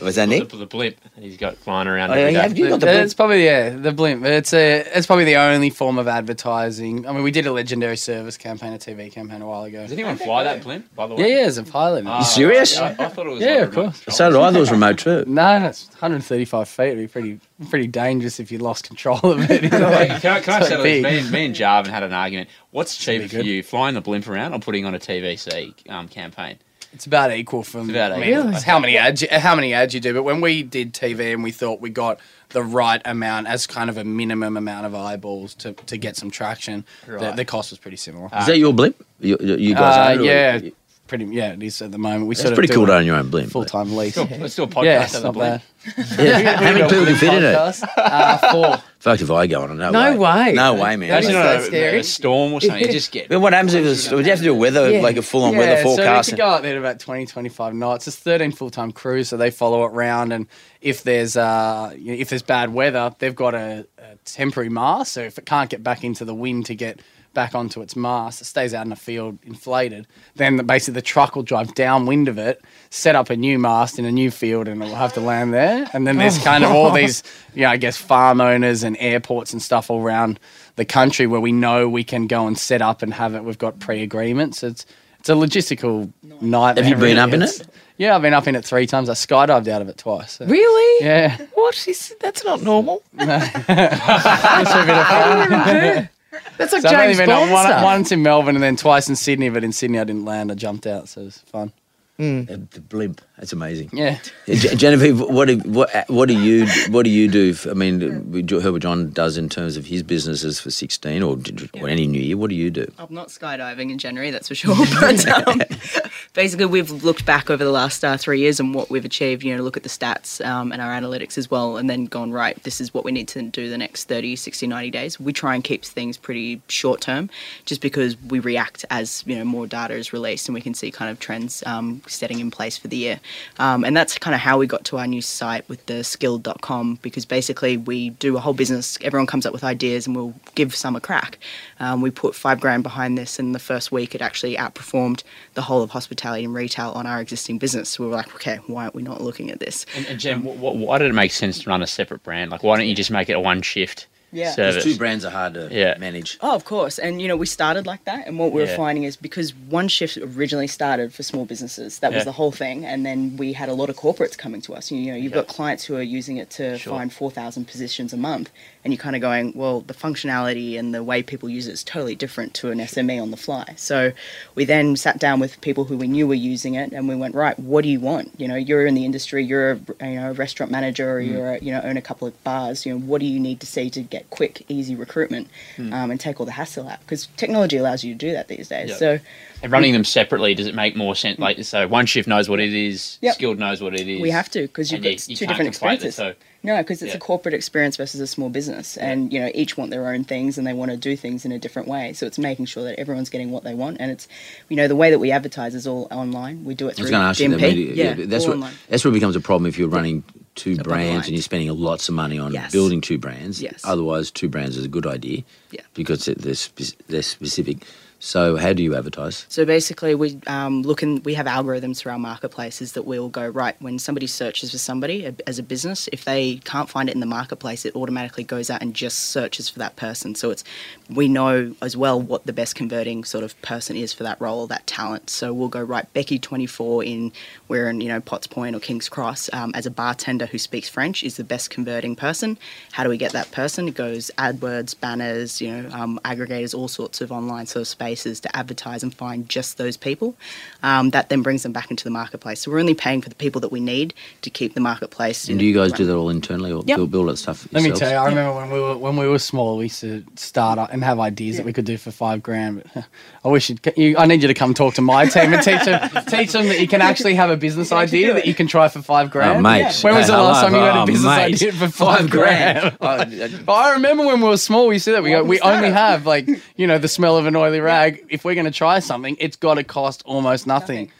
Was that Nick? The, the blimp that he's got flying around. Oh, every yeah, day. have you got the blimp? it's probably yeah the blimp. It's a it's probably the only form of advertising. I mean, we did a legendary service campaign, a TV campaign a while ago. Does anyone fly that blimp? By the Yeah, way, yeah, yeah, as a pilot. You serious? I, I thought it was. Yeah, like of course. control. So did I. I thought it was remote too. No, no, it's 135 feet. It'd be pretty pretty dangerous if you lost control of it. Hey, can I, can I So settle this? Me and, me and Jarvin had an argument. What's cheaper for you, flying the blimp around or putting on a TVC um, campaign? It's about equal from about I equal. how many ads you, how many ads you do. But when we did TV and we thought we got the right amount as kind of a minimum amount of eyeballs to, to get some traction, the, Right. the cost was pretty similar. Is that your blimp? You, you you guys Uh, own it, or- yeah, pretty yeah it is at the moment. We It's sort pretty of cool do to own your own blimp. full time lease. Let's do a podcast Yeah, it's the not blimp. bad. Yeah, How many people can fit in it? Uh, four. Fuck if I go on it. No, No way. way. No way, man. That's on so a, scary. a storm or something. You just get. But what happens if it's, would you have to do a weather, Yeah. like a full on Yeah, weather So forecast? we could go out there to about 20, 25 knots. It's 13 full time crews, so they follow it round. And if there's uh, you know, if there's bad weather, they've got a, a temporary mast. So if it can't get back into the wind to get back onto its mast, it stays out in the field inflated. Then the, basically the truck will drive downwind of it, set up a new mast in a new field, and it will have to land there. And then there's oh, kind of all these, you know, I guess farm owners and airports and stuff all around the country where we know we can go and set up and have it. We've got pre-agreements. It's it's a logistical nightmare. Have you been really. up in It's- it? Yeah, I've been up in it three times. I skydived out of it twice. so- Really? Yeah. What is that's not normal. It's a bit of fun. That's like So I've only James been Bond one, stuff. once in Melbourne and then twice in Sydney, but in Sydney I didn't land. I jumped out, so it was fun. The the blimp. That's amazing. Yeah. Genevieve, what do, what what do you what do you do? For, I mean, we do- heard what John does in terms of his businesses for sixteen or, or any new year. What do you do? I'm not skydiving in January, that's for sure. But um, basically, we've looked back over the last uh, three years and what we've achieved. You know, look at the stats um, and our analytics as well, and then gone right. This is what we need to do the next 30, 60, 90 days. We try and keep things pretty short term, just because we react as you know more data is released and we can see kind of trends um, setting in place for the year. Um, and that's kind of how we got to our new site with the skilld.com because basically we do a whole business. Everyone comes up with ideas and we'll give some a crack. Um, we put five grand behind this, and the first week it actually outperformed the whole of hospitality and retail on our existing business. So we were like, okay, why aren't we not looking at this? And, and Gen, wh- why did it make sense to run a separate brand? Like, why don't you just make it a OneShift Yeah. service? Because two brands are hard to Yeah. manage. Oh, of course. And, you know, we started like that. And what we were Yeah. finding is because OneShift originally started for small businesses, that was the whole thing. And then we had a lot of corporates coming to us. You know, you've Yeah. got clients who are using it to Sure. find 4,000 positions a month. And you're kind of going, well, the functionality and the way people use it is totally different to an SME on the fly. So we then sat down with people who we knew were using it and we went, right, what do you want? You know, you're in the industry, you're a, you know, a restaurant manager or mm. you're, a, you know, own a couple of bars. You know, what do you need to see to get quick, easy recruitment mm. um, and take all the hassle out? Because technology allows you to do that these days. Yeah. So And running them separately, does it make more sense? Mm. Like, so OneShift knows what it is, Yep. Skilld knows what it is. we have to because you've and got you- you two can't different conflate the experiences. Two. No, because it's Yeah. a corporate experience versus a small business, and you know each want their own things and they want to do things in a different way. So it's making sure that everyone's getting what they want, and it's you know the way that we advertise is all online. We do it I through was going to ask you DMP. that. maybe- yeah, that's what online. that's where it becomes a problem if you're running two Above brands and you're spending lots of money on Yes. building two brands. Yes. Otherwise, two brands is a good idea. Yeah. Because they're, spe- they're specific. So how do you advertise? So basically, we um, look and we have algorithms for our marketplaces that will go right when somebody searches for somebody as a business. If they can't find it in the marketplace, it automatically goes out and just searches for that person. So it's we know as well what the best converting sort of person is for that role that talent. So we'll go right Becky twenty four in we're in you know Potts Point or Kings Cross um, as a bartender who speaks French is the best converting person. How do we get that person? It goes AdWords, banners, you know, um, aggregators, all sorts of online sort of spaces to advertise and find just those people. Um, that then brings them back into the marketplace. So we're only paying for the people that we need to keep the marketplace. And do you guys do that all internally or Yep. build, build that stuff Let me tell you, I remember when we were when we were small, we used to start up and have ideas that we could do for five grand. But I wish you'd, you, I need you to come talk to my team and teach them teach them that you can actually have a business idea that you can try for five grand. Oh, mate. When was the last time you had Oh, a business mate. idea for five, Five grand? grand. but I remember when we were small, we used to do that. We go, we only have like you know the smell of an oily rag. If we're going to try something, it's got to cost almost nothing.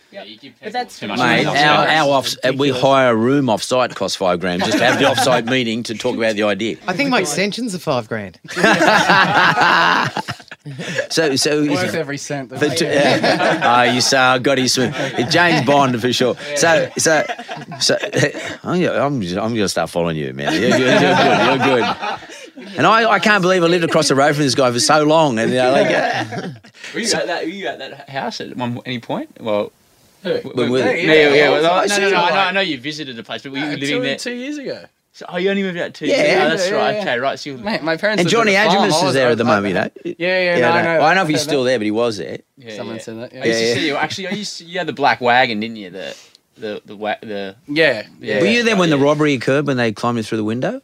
But that's Too much Mate, money. our, our off, uh, we hire a room off site costs five grand just to have the off site meeting to talk about the idea. I think my extensions are five grand. So, so Worth every cent. For two, yeah. oh, you say, I got his swim. James Bond for sure. So, so, so, I'm, I'm, I'm going to start following you, man. You're, you're, you're good. You're good. And I, I can't believe I lived across the road from this guy for so long. And you know, like, uh, Were you, at that, were you at that house at one any point? Well, when we- yeah, yeah, yeah. well, no, no, no, I know, I know you visited the place, but were you living two, there? two years ago. So, oh, you only moved out two Yeah. years ago. That's Yeah, right. yeah. Okay, right. So you Mate, my parents. and Johnny at the farm. Adjamus is was- there at the moment, you know. Yeah, yeah, Yeah, no, I, no, know. I don't know if he's still there, but he was there. yeah, Someone yeah. said that. Yeah. I used Yeah, to see you. Actually, I used to, you had the black wagon, didn't you? The the the the Yeah, Yeah. Were you there when the robbery occurred when they climbed in through the window?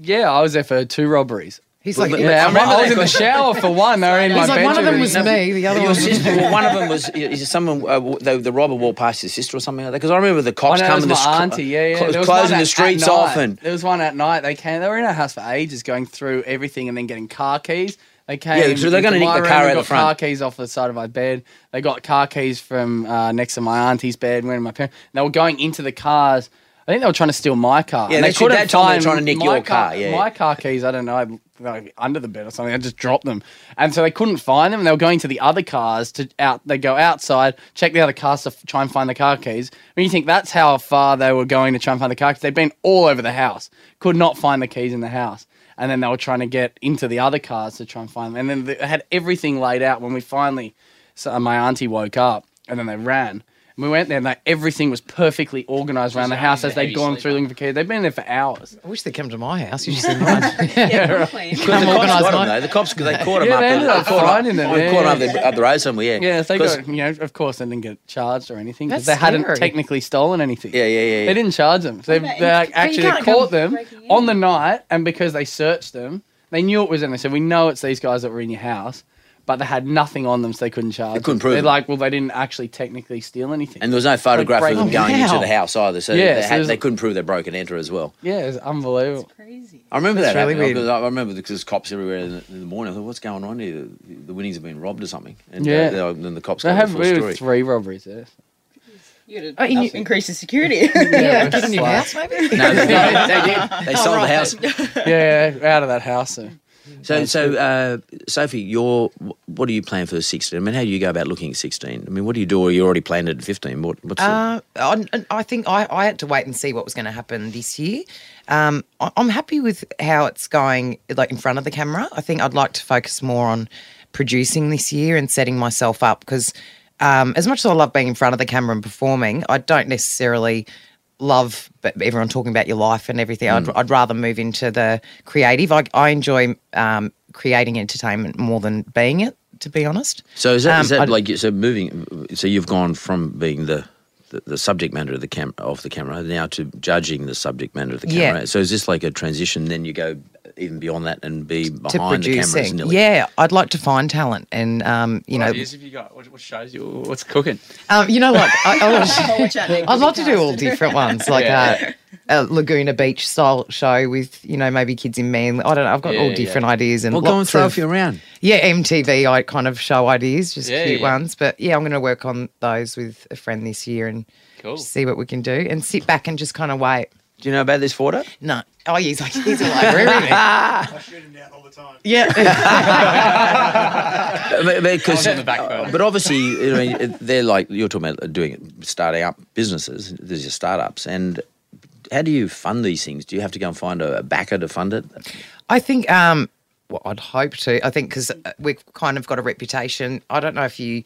Yeah. I was there for two robberies. He's like, Yeah, I, remember I was in the shower for one. They were in my he's like one of them was me, the other Your one sister, well, one of them was is someone. Uh, the, the robber walked past his sister or something like that. Because I remember the cops no, that was coming. the my str- auntie. Yeah, yeah. cl- There was closing one the at- streets at night. off and there was one at night. They came. They were in our house for ages, going through everything and then getting car keys. They came. Yeah, so they're gonna into nick my the car and out got the front. Car keys off the side of my bed. They got car keys from uh, next to my auntie's bed. Went in my parents. They were going into the cars. I think they were trying to steal my car. Yeah, and they your couldn't they were trying to nick my your car, yeah. my car keys. I don't know. Like, under the bed or something. I just dropped them, and so they couldn't find them. And they were going to the other cars to out. They go outside, check the other cars to f- try and find the car keys. When you think that's how far they were going to try and find the car keys, they'd been all over the house, could not find the keys in the house, and then they were trying to get into the other cars to try and find them. And then they had everything laid out. When we finally, so my auntie woke up, and then they ran. And we went there, and like, everything was perfectly organised around the house as they'd gone through looking for keys. They'd been there for hours. I wish they'd come to my house. You just said mine. yeah, clean. the cops organised got him mine. though. The cops they caught him Yeah, up. they ended up caught him- finding them, Caught him yeah. up the, up the road somewhere. Yeah. Yeah, if they 'Cause- got, you know, of course they didn't get charged or anything because That's they hadn't scary. technically stolen anything. Yeah, yeah, yeah. yeah. They didn't charge them. So they, But they you- like, but you actually can't caught them breaking in. on the night, and because they searched them, they knew it was them. They said, "We know it's these guys that were in your house," but they had nothing on them, so they couldn't charge. They couldn't them. prove They're it. like, well, they didn't actually technically steal anything. And there was no photograph of them breaking- going into Wow. the house either, so Yeah, they, so had, there's- they couldn't prove they broke and enter as well. yeah, it's unbelievable. Crazy. I remember That's that really happening. weird. because I remember because there's cops everywhere in the, in the morning. I thought, what's going on here? The, the winnings have been robbed or something. And uh, Yeah. they- then the cops They got the have full we had story. three robberies there. You Oh, gotta and you- increase the security. yeah, we're get a new house maybe. No, they, they, they did. They sold the house. yeah, out of that house. So. So, so uh, Sophie, you're what are you planning for the 16? I mean, how do you go about looking at 16? I mean, what do you do? Or you already planned it at 15? What, what's the, Uh, I, I think I, I had to wait and see what was going to happen this year. Um, I, I'm happy with how it's going, like in front of the camera. I think I'd like to focus more on producing this year and setting myself up because, um, as much as I love being in front of the camera and performing, I don't necessarily love but everyone talking about your life and everything. I'd, I'd rather move into the creative. I, I enjoy um, creating entertainment more than being it, to be honest. so is that, is um, that I'd- like so moving? So you've gone from being the the, the subject matter of the cam of the camera now to judging the subject matter of the camera. Yeah. camera. So is this like a transition? Then you go even beyond that and be to behind the cameras. Nearly. Yeah, I'd like to find talent and um, you what know, ideas have you got? What, what shows you? What's cooking? um, you know, like I, I was- Watch out, Nick, I'd you'll love to do all different ones, like Yeah. a, a Laguna Beach style show with you know maybe kids in Manly. I don't know. I've got Yeah, all yeah. different ideas and we'll go and lots throw a of few around. yeah MTV I kind of show ideas, just Yeah, cute yeah. ones. But yeah, I'm going to work on those with a friend this year and Cool. see what we can do and sit back and just kind of wait. Do you know about this photo? No. Oh, yeah, he's like he's a librarian. I shoot him down all over everything. yeah. But- because, on the back burner. but obviously, you know, they're like you're talking about doing it, starting up businesses. These are startups, and how do you fund these things? Do you have to go and find a, a backer to fund it? I think, um, well, I'd hope to. I think because we've kind of got a reputation. I don't know if you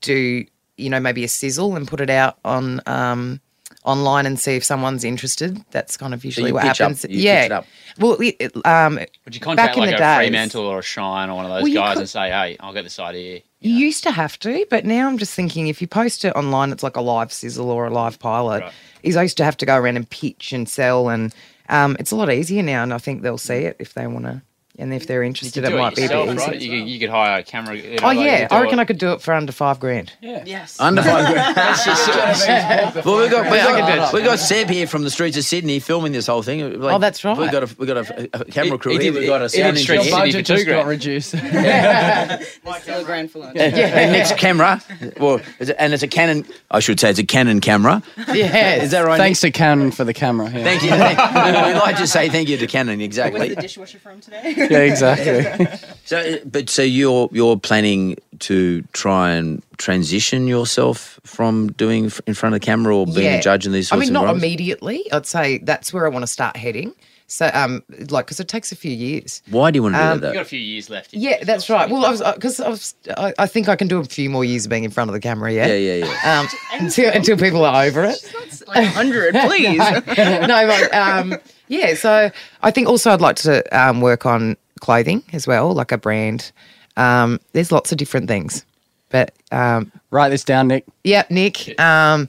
do, you know, maybe a sizzle and put it out on um, online and see if someone's interested. That's kind of usually you what pitch up- happens. you yeah. pitch it up. Well, it, it, um, Would you contact back in like the a days, Fremantle or a Shine or one of those Well, guys could- and say, hey, I'll get this idea? You used to have to, but now I'm just thinking if you post it online, it's like a live sizzle or a live pilot. Right. Is I used to have to go around and pitch and sell, and um, it's a lot easier now. And I think they'll see it if they want to, and if they're interested, could it might it be a yourself, bit easier. right? You you could hire a camera. You know, Oh like, yeah, I reckon it. I could do it for under five grand. Yeah. Yes. Under five grand. well, we got we Yeah, I can do got, it. we got Seb here from the streets of Sydney filming this whole thing. Like, Oh, that's right. We've got a we got a, a camera crew He here. did- We got a he sound did Street engineer. Sydney budget for two got grand. reduced. Still uh, grand for lunch. And next camera, well, is it- and it's a Canon. I should say it's a Canon camera. Yeah, Is that right? Thanks to Canon for the camera. Thank you. Thank, we'd like to say thank you to Canon. Exactly. Where's the dishwasher from today? Yeah exactly. So, uh, but so you're you're planning to try and transition yourself from doing in front of the camera or being a judge in these I mean, of not environments? immediately. I'd say that's where I want to start heading. So, um, like, because it takes a few years. Why do you want to do Um, that? You've got a few years left. in Yeah, that's right. Well, I was because I was. I, I think I can do a few more years of being in front of the camera. Yeah. Yeah, yeah, yeah. Um, until until people are over it. Not like 100, please. no, but, um, yeah. So I think also I'd like to um, work on clothing as well, like a brand. Um, there's lots of different things, but um, Write this down, Nick. yeah, Nick. Um,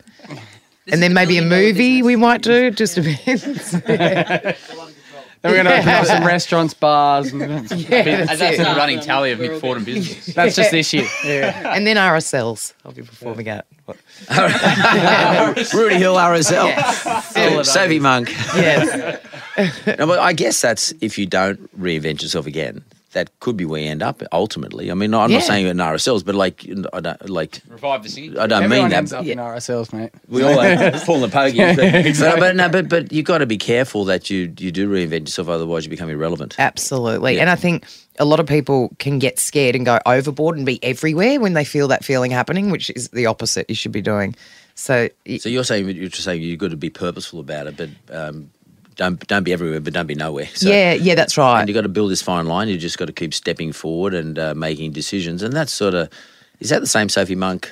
and then maybe a movie we might do. Just a bit. Then we're going to open up some restaurants, bars. And, yeah, And that's that's it. the running tally of Nick Fordham business. that's just this year. Yeah. And then RSLs. I'll be performing at. Rooty Hill, RSL, Yes. Sophie Monk. yes. No, but I guess that's if you don't reinvent yourself again. That could be where you end up ultimately. I mean, I'm Yeah. not saying in RSLs, but like I don't like Revive the singing. I don't Everyone mean that. ends up in RSLs, mate. We all have fallen the pokies, but, but, but no, but but you got to be careful that you you do reinvent yourself, otherwise you become irrelevant. Absolutely. And I think a lot of people can get scared and go overboard and be everywhere when they feel that feeling happening, which is the opposite you should be doing. So, So you're saying you're just saying you've got to be purposeful about it, but um, don't don't be everywhere, but don't be nowhere. So, yeah, yeah, that's right. And you've got to build this fine line. You just got to keep stepping forward and uh, making decisions. And that's sort of is that the same Sophie Monk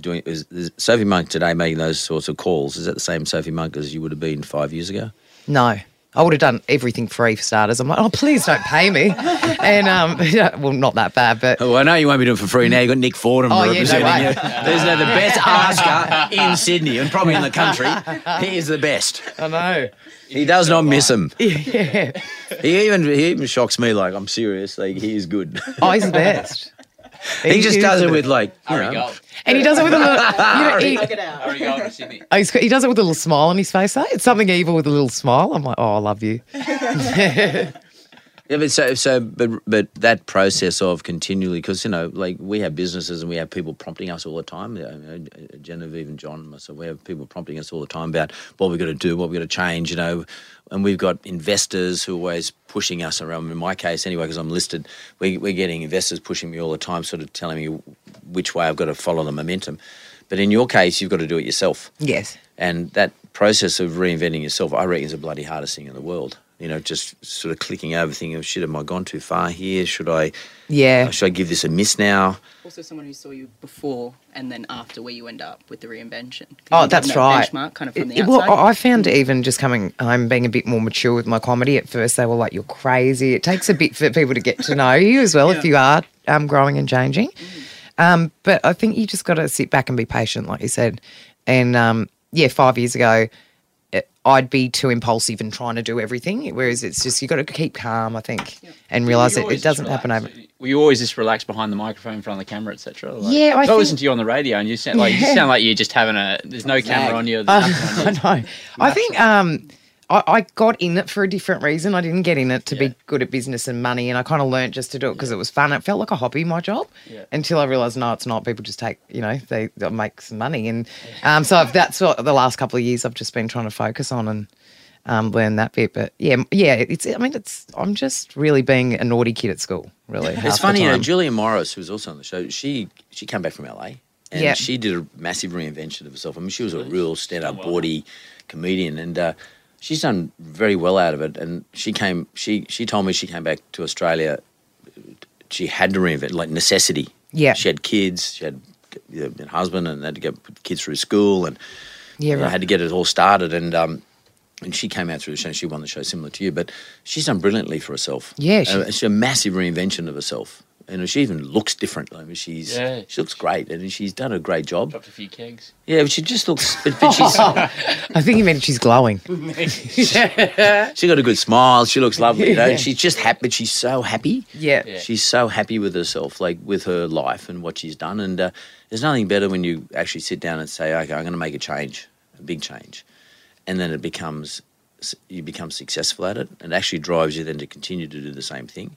doing? Is, is Sophie Monk today making those sorts of calls? Is that the same Sophie Monk as you would have been five years ago? No. I would have done everything free for starters. I'm like, oh, please don't pay me. and, um, well, not that bad, but Oh, I know you won't be doing it for free now. You've got Nick Fordham Oh, yeah, no representing you. There's no, the best asker in Sydney and probably in the country. He is the best. I know. He does not miss him. Yeah. He even he even shocks me. Like I'm serious. Like he is good. Oh, he's the best. he just does it with like you Harry know, Gold. And he does it with a little, you know, he, Knock it out. Harry Gold from oh, he's he does it with a little smile on his face. Though. It's something evil with a little smile. I'm like, oh, I love you. Yeah, but so so but but that process of continually because you know like we have businesses and we have people prompting us all the time. You know, Genevieve and John, and myself, we have people prompting us all the time about what we've got to do, what we've got to change. You know, and we've got investors who are always pushing us around. In my case, anyway, because I'm listed, we, we're getting investors pushing me all the time, sort of telling me which way I've got to follow the momentum. But in your case, you've got to do it yourself. Yes. And that process of reinventing yourself, I reckon, is the bloody hardest thing in the world. You know, just sort of clicking over, thinking, oh, shit, have I gone too far here? Should I, Yeah. should I give this a miss now? Also, someone who saw you before and then after where you end up with the reinvention. 'Cause Oh, that's have no right. Benchmark kind of from the outside. well, I found even just coming home being a bit more mature with my comedy. At first, they were like, "You're crazy." It takes a bit for people to get to know you as well if you are um, growing and changing. Um, but I think you just got to sit back and be patient, like you said. And um, yeah, five years ago, it, I'd be too impulsive and trying to do everything. Whereas it's just you've got to keep calm, I think, and realize it, it doesn't happen over. Were you always just relaxed behind the microphone in front of the camera, etc.? Like, Yeah, I think, I listen to you on the radio, and you sound like you sound like you're just having a. There's no camera on you. Nothing on you. I know. I think um, I, I got in it for a different reason. I didn't get in it to Yeah. be good at business and money, and I kind of learnt just to do it because it was fun. It felt like a hobby, my job, Yeah. until I realised no, it's not. People just take, you know, they make some money, and um, so I've, that's what the last couple of years I've just been trying to focus on, and um, learn that bit. But yeah, yeah, it's. I mean, it's. I'm just really being a naughty kid at school. Really, It's funny, you know. Julia Morris, who was also on the show, she she came back from LA and Yeah. she did a massive reinvention of herself. I mean, she was a real stand-up bawdy comedian, and uh, she's done very well out of it. And she came, she she told me she came back to Australia. She had to reinvent, like necessity. Yeah. she had kids, she had you know, a husband, and had to get kids through school, and Yeah, you know, had to get it all started. And um, and she came out through the show. She won the show, similar to you, but she's done brilliantly for herself. Yeah, she- Uh, it's a massive reinvention of herself. And she even looks different. I mean, she's Yeah. she looks great, and she's done a great job. Dropped a few kegs. Yeah, but she just looks. But, but she's I think you meant she's glowing. she got a good smile. She looks lovely. You know, Yeah. she's just happy. She's so happy. Yeah. Yeah. She's so happy with herself, like with her life and what she's done. And uh, there's nothing better when you actually sit down and say, "Okay, I'm going to make a change, a big change," and then it becomes you become successful at it, and it actually drives you then to continue to do the same thing.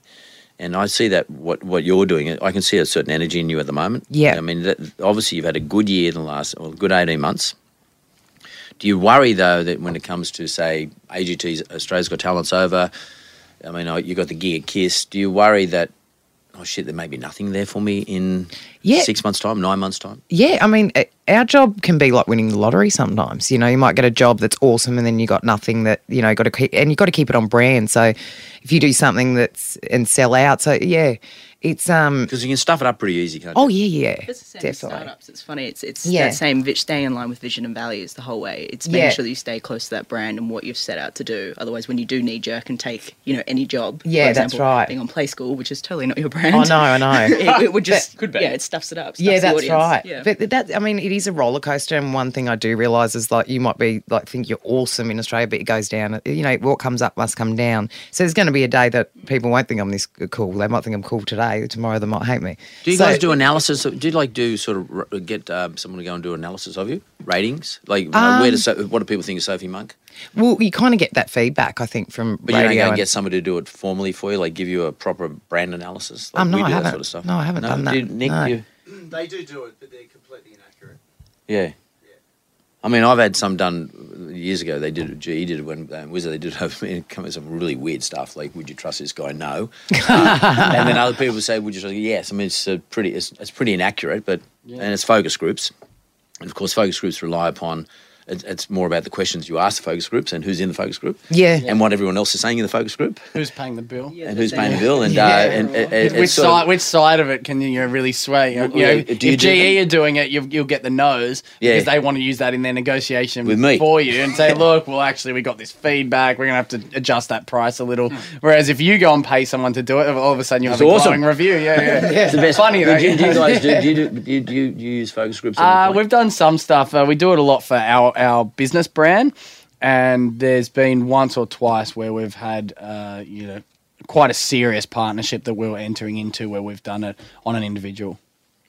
And I see that what what you're doing, I can see a certain energy in you at the moment. Yeah. I mean, that, obviously you've had a good year in the last, well, good 18 months. Do you worry though that when it comes to say AGT's Australia's Got Talent's over? I mean, uh, you got the gig at Kiss. Do you worry that oh shit, there may be nothing there for me in Yeah. six months' time, nine months' time? Yeah, I mean, uh, our job can be like winning the lottery sometimes. You know, you might get a job that's awesome, and then you got nothing that you know got to keep, and you got to keep it on brand. So, if you do something that's and sell out, so yeah, it's um. Because you can stuff it up pretty easy, can't you? Oh yeah, yeah, It's the same definitely. startups. It's funny. It's it's Yeah. that same vi- staying in line with vision and values the whole way. It's making Yeah. sure that you stay close to that brand and what you've set out to do. Otherwise, when you do knee jerk and take you know any job, for Yeah, that's right. Being on Play School, which is totally not your brand. I know, I know. it, it would just Could be. yeah, it stuffs it up. Yeah, stuffs the that's audience. right. Yeah. But that, I mean, it is a roller coaster. And one thing I do realize is like you might be like think you're awesome in Australia, but it goes down. You know, what comes up must come down. So there's going to be a day that people won't think I'm this cool. They might think I'm cool today. Tomorrow they might hate me. Do you So- guys do analysis? Of, do you like do sort of get um, someone to go and do analysis of you, ratings? Like, you know, Um, where does so, what do people think of Sophie Monk? Well, you kind of get that feedback, I think, from But you radio. don't go and and- get somebody to do it formally for you, like give you a proper brand analysis. Like Um, no, we I do that haven't. Sort of stuff. No, I haven't done that. Do you- Nick, No. you, They do do it, but they're completely inaccurate. yeah. I mean, I've had some done years ago. They did it. GE did it when um, Wizard. They did it. over- It come with some really weird stuff. Like, would you trust this guy? No. Uh, and then other people say, would you trust? Yes. I mean, it's uh, pretty. It's, it's pretty inaccurate, but and it's focus groups, and of course, focus groups rely upon. It, it's more about the questions you ask the focus groups and who's in the focus group. Yeah. And what everyone else is saying in the focus group Who's paying the bill? and who's paying the bill and uh, and, and, and which it's sort of- side? which side of it can you really sway? You know, Well, you yeah, do you if do GE are doing it, you'll, you'll get the no's Yeah. because they want to use that in their negotiation With me. for you and say, "Look, well, actually, we got this feedback. We're going to have to adjust that price a little." Whereas if you go and pay someone to do it, all of a sudden you have It's a awesome. glowing review. Yeah, yeah. yeah. It's the best. Funny though. do, you, do you guys do, do, you, do, do, you, do you use focus groups? Uh, we've done some stuff. Uh, we do it a lot for our, our business brand, and there's been once or twice where we've had uh, you know quite a serious partnership that we were entering into where we've done it on an individual,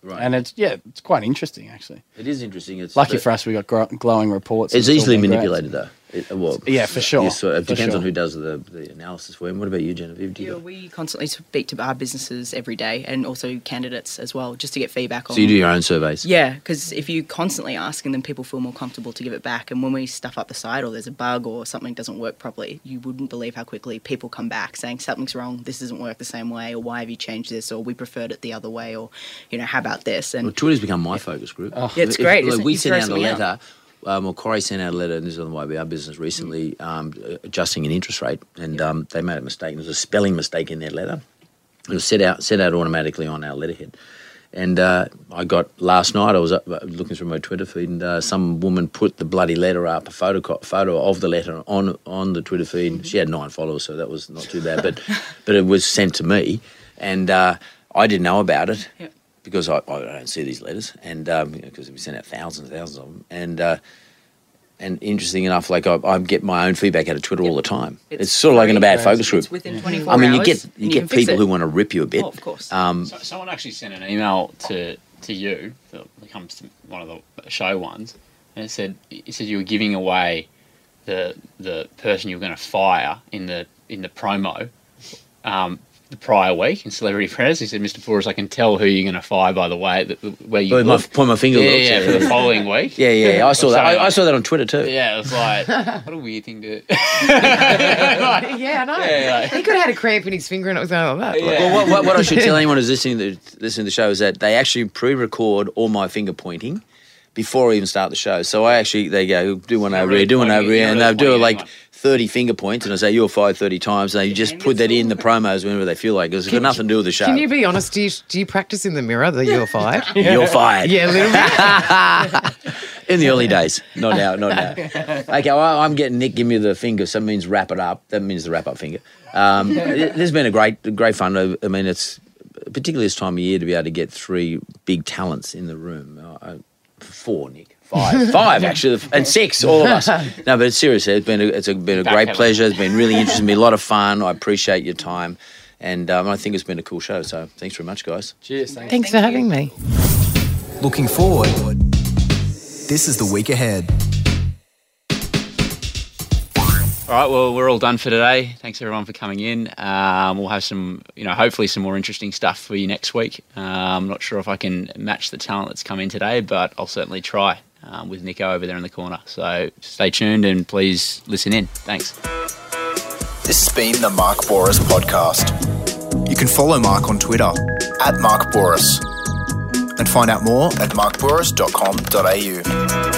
Right. and it's yeah, it's quite interesting actually. It is interesting. It's Lucky for us, we got gro- glowing reports. It's easily been great. manipulated, though. It, uh, well, Yeah, for sure. yes, so uh, it For depends on who does the, the analysis for him. What about you, Genevieve? Do you Yeah, got- we constantly speak to our businesses every day and also candidates as well, just to get feedback on. so you do your own surveys. Yeah, because if you're constantly asking them, people feel more comfortable to give it back. And when we stuff up the site or there's a bug or something doesn't work properly, you wouldn't believe how quickly people come back saying something's wrong, this doesn't work the same way, or why have you changed this, or we preferred it the other way, or you know, how about this? And Well, Twitter's become my focus group. Oh. Yeah, it's great, Like, we You sent throw out a something out. Um, well, Corey sent out a letter, and this is on the our business recently, um, adjusting an interest rate, and um, they made a mistake. There was a spelling mistake in their letter. It was set out set out automatically on our letterhead. And uh, I got last night. I was up, uh, looking through my Twitter feed, and uh, some woman put the bloody letter up, a photo photo of the letter on on the Twitter feed. She had nine followers, so that was not too bad. But but it was sent to me, and uh, I didn't know about it Yep. Because I, I don't see these letters, and um, because we sent out thousands and thousands of them, and uh, and interesting enough, like I, I get my own feedback out of Twitter all the time. It's, sort of like in a bad focus group. It's within 24 I mean, you get and you get people who want to rip you a bit. Oh, of course. Um, So, someone actually sent an email to to you that comes to one of the show ones, and it said it said you were giving away the the person you were going to fire in the in the promo um, the prior week in Celebrity Apprentice. He said, "Mr. Bouris, I can tell who you're going to fire by the way that where you Where my- look." point my finger yeah, looks, yeah, yeah, for the following week. Yeah, yeah, I saw that. I, I saw that on Twitter too. Yeah, it was like what a weird thing to. yeah, I know. Yeah, like- he could have had a cramp in his finger and it was going like that. Well, what, what, what I should tell anyone who's listening to, listening to the show is that they actually pre-record all my finger pointing before I even start the show. So I actually, they go, do one over here, do one over here, and they'll do like anyone. 30 finger points, and I say, you're fired 30 times, and they just put that in the promos whenever they feel like it. It's got nothing to do with the show. Can you be honest? Do you, do you practice in the mirror that you're fired? You're fired. Yeah, a little bit. In the early days, not now, not now. Okay, well, I'm getting Nick. Give me the finger. So that means wrap it up. That means the wrap up finger. Um, it, there's been a great, great fun. I I mean, it's particularly this time of year to be able to get three big talents in the room. Uh, four, Nick. Five, five actually, and six, all of us. No, but it's seriously, it's been a, it's a, been a great Backhanded. pleasure. It's been really interesting, been a lot of fun. I appreciate your time, and um, I think it's been a cool show. So thanks very much, guys. Cheers. Thanks. Thanks for having me. Looking forward, this is the week ahead. All right, well, we're all done for today. Thanks everyone for coming in. Um, we'll have some, you know, hopefully some more interesting stuff for you next week. Um, I'm not sure if I can match the talent that's come in today, but I'll certainly try um, with Nico over there in the corner. So stay tuned and please listen in. Thanks. This has been the Mark Bouris podcast. You can follow Mark on Twitter at Mark Bouris and find out more at markbouris.com.au.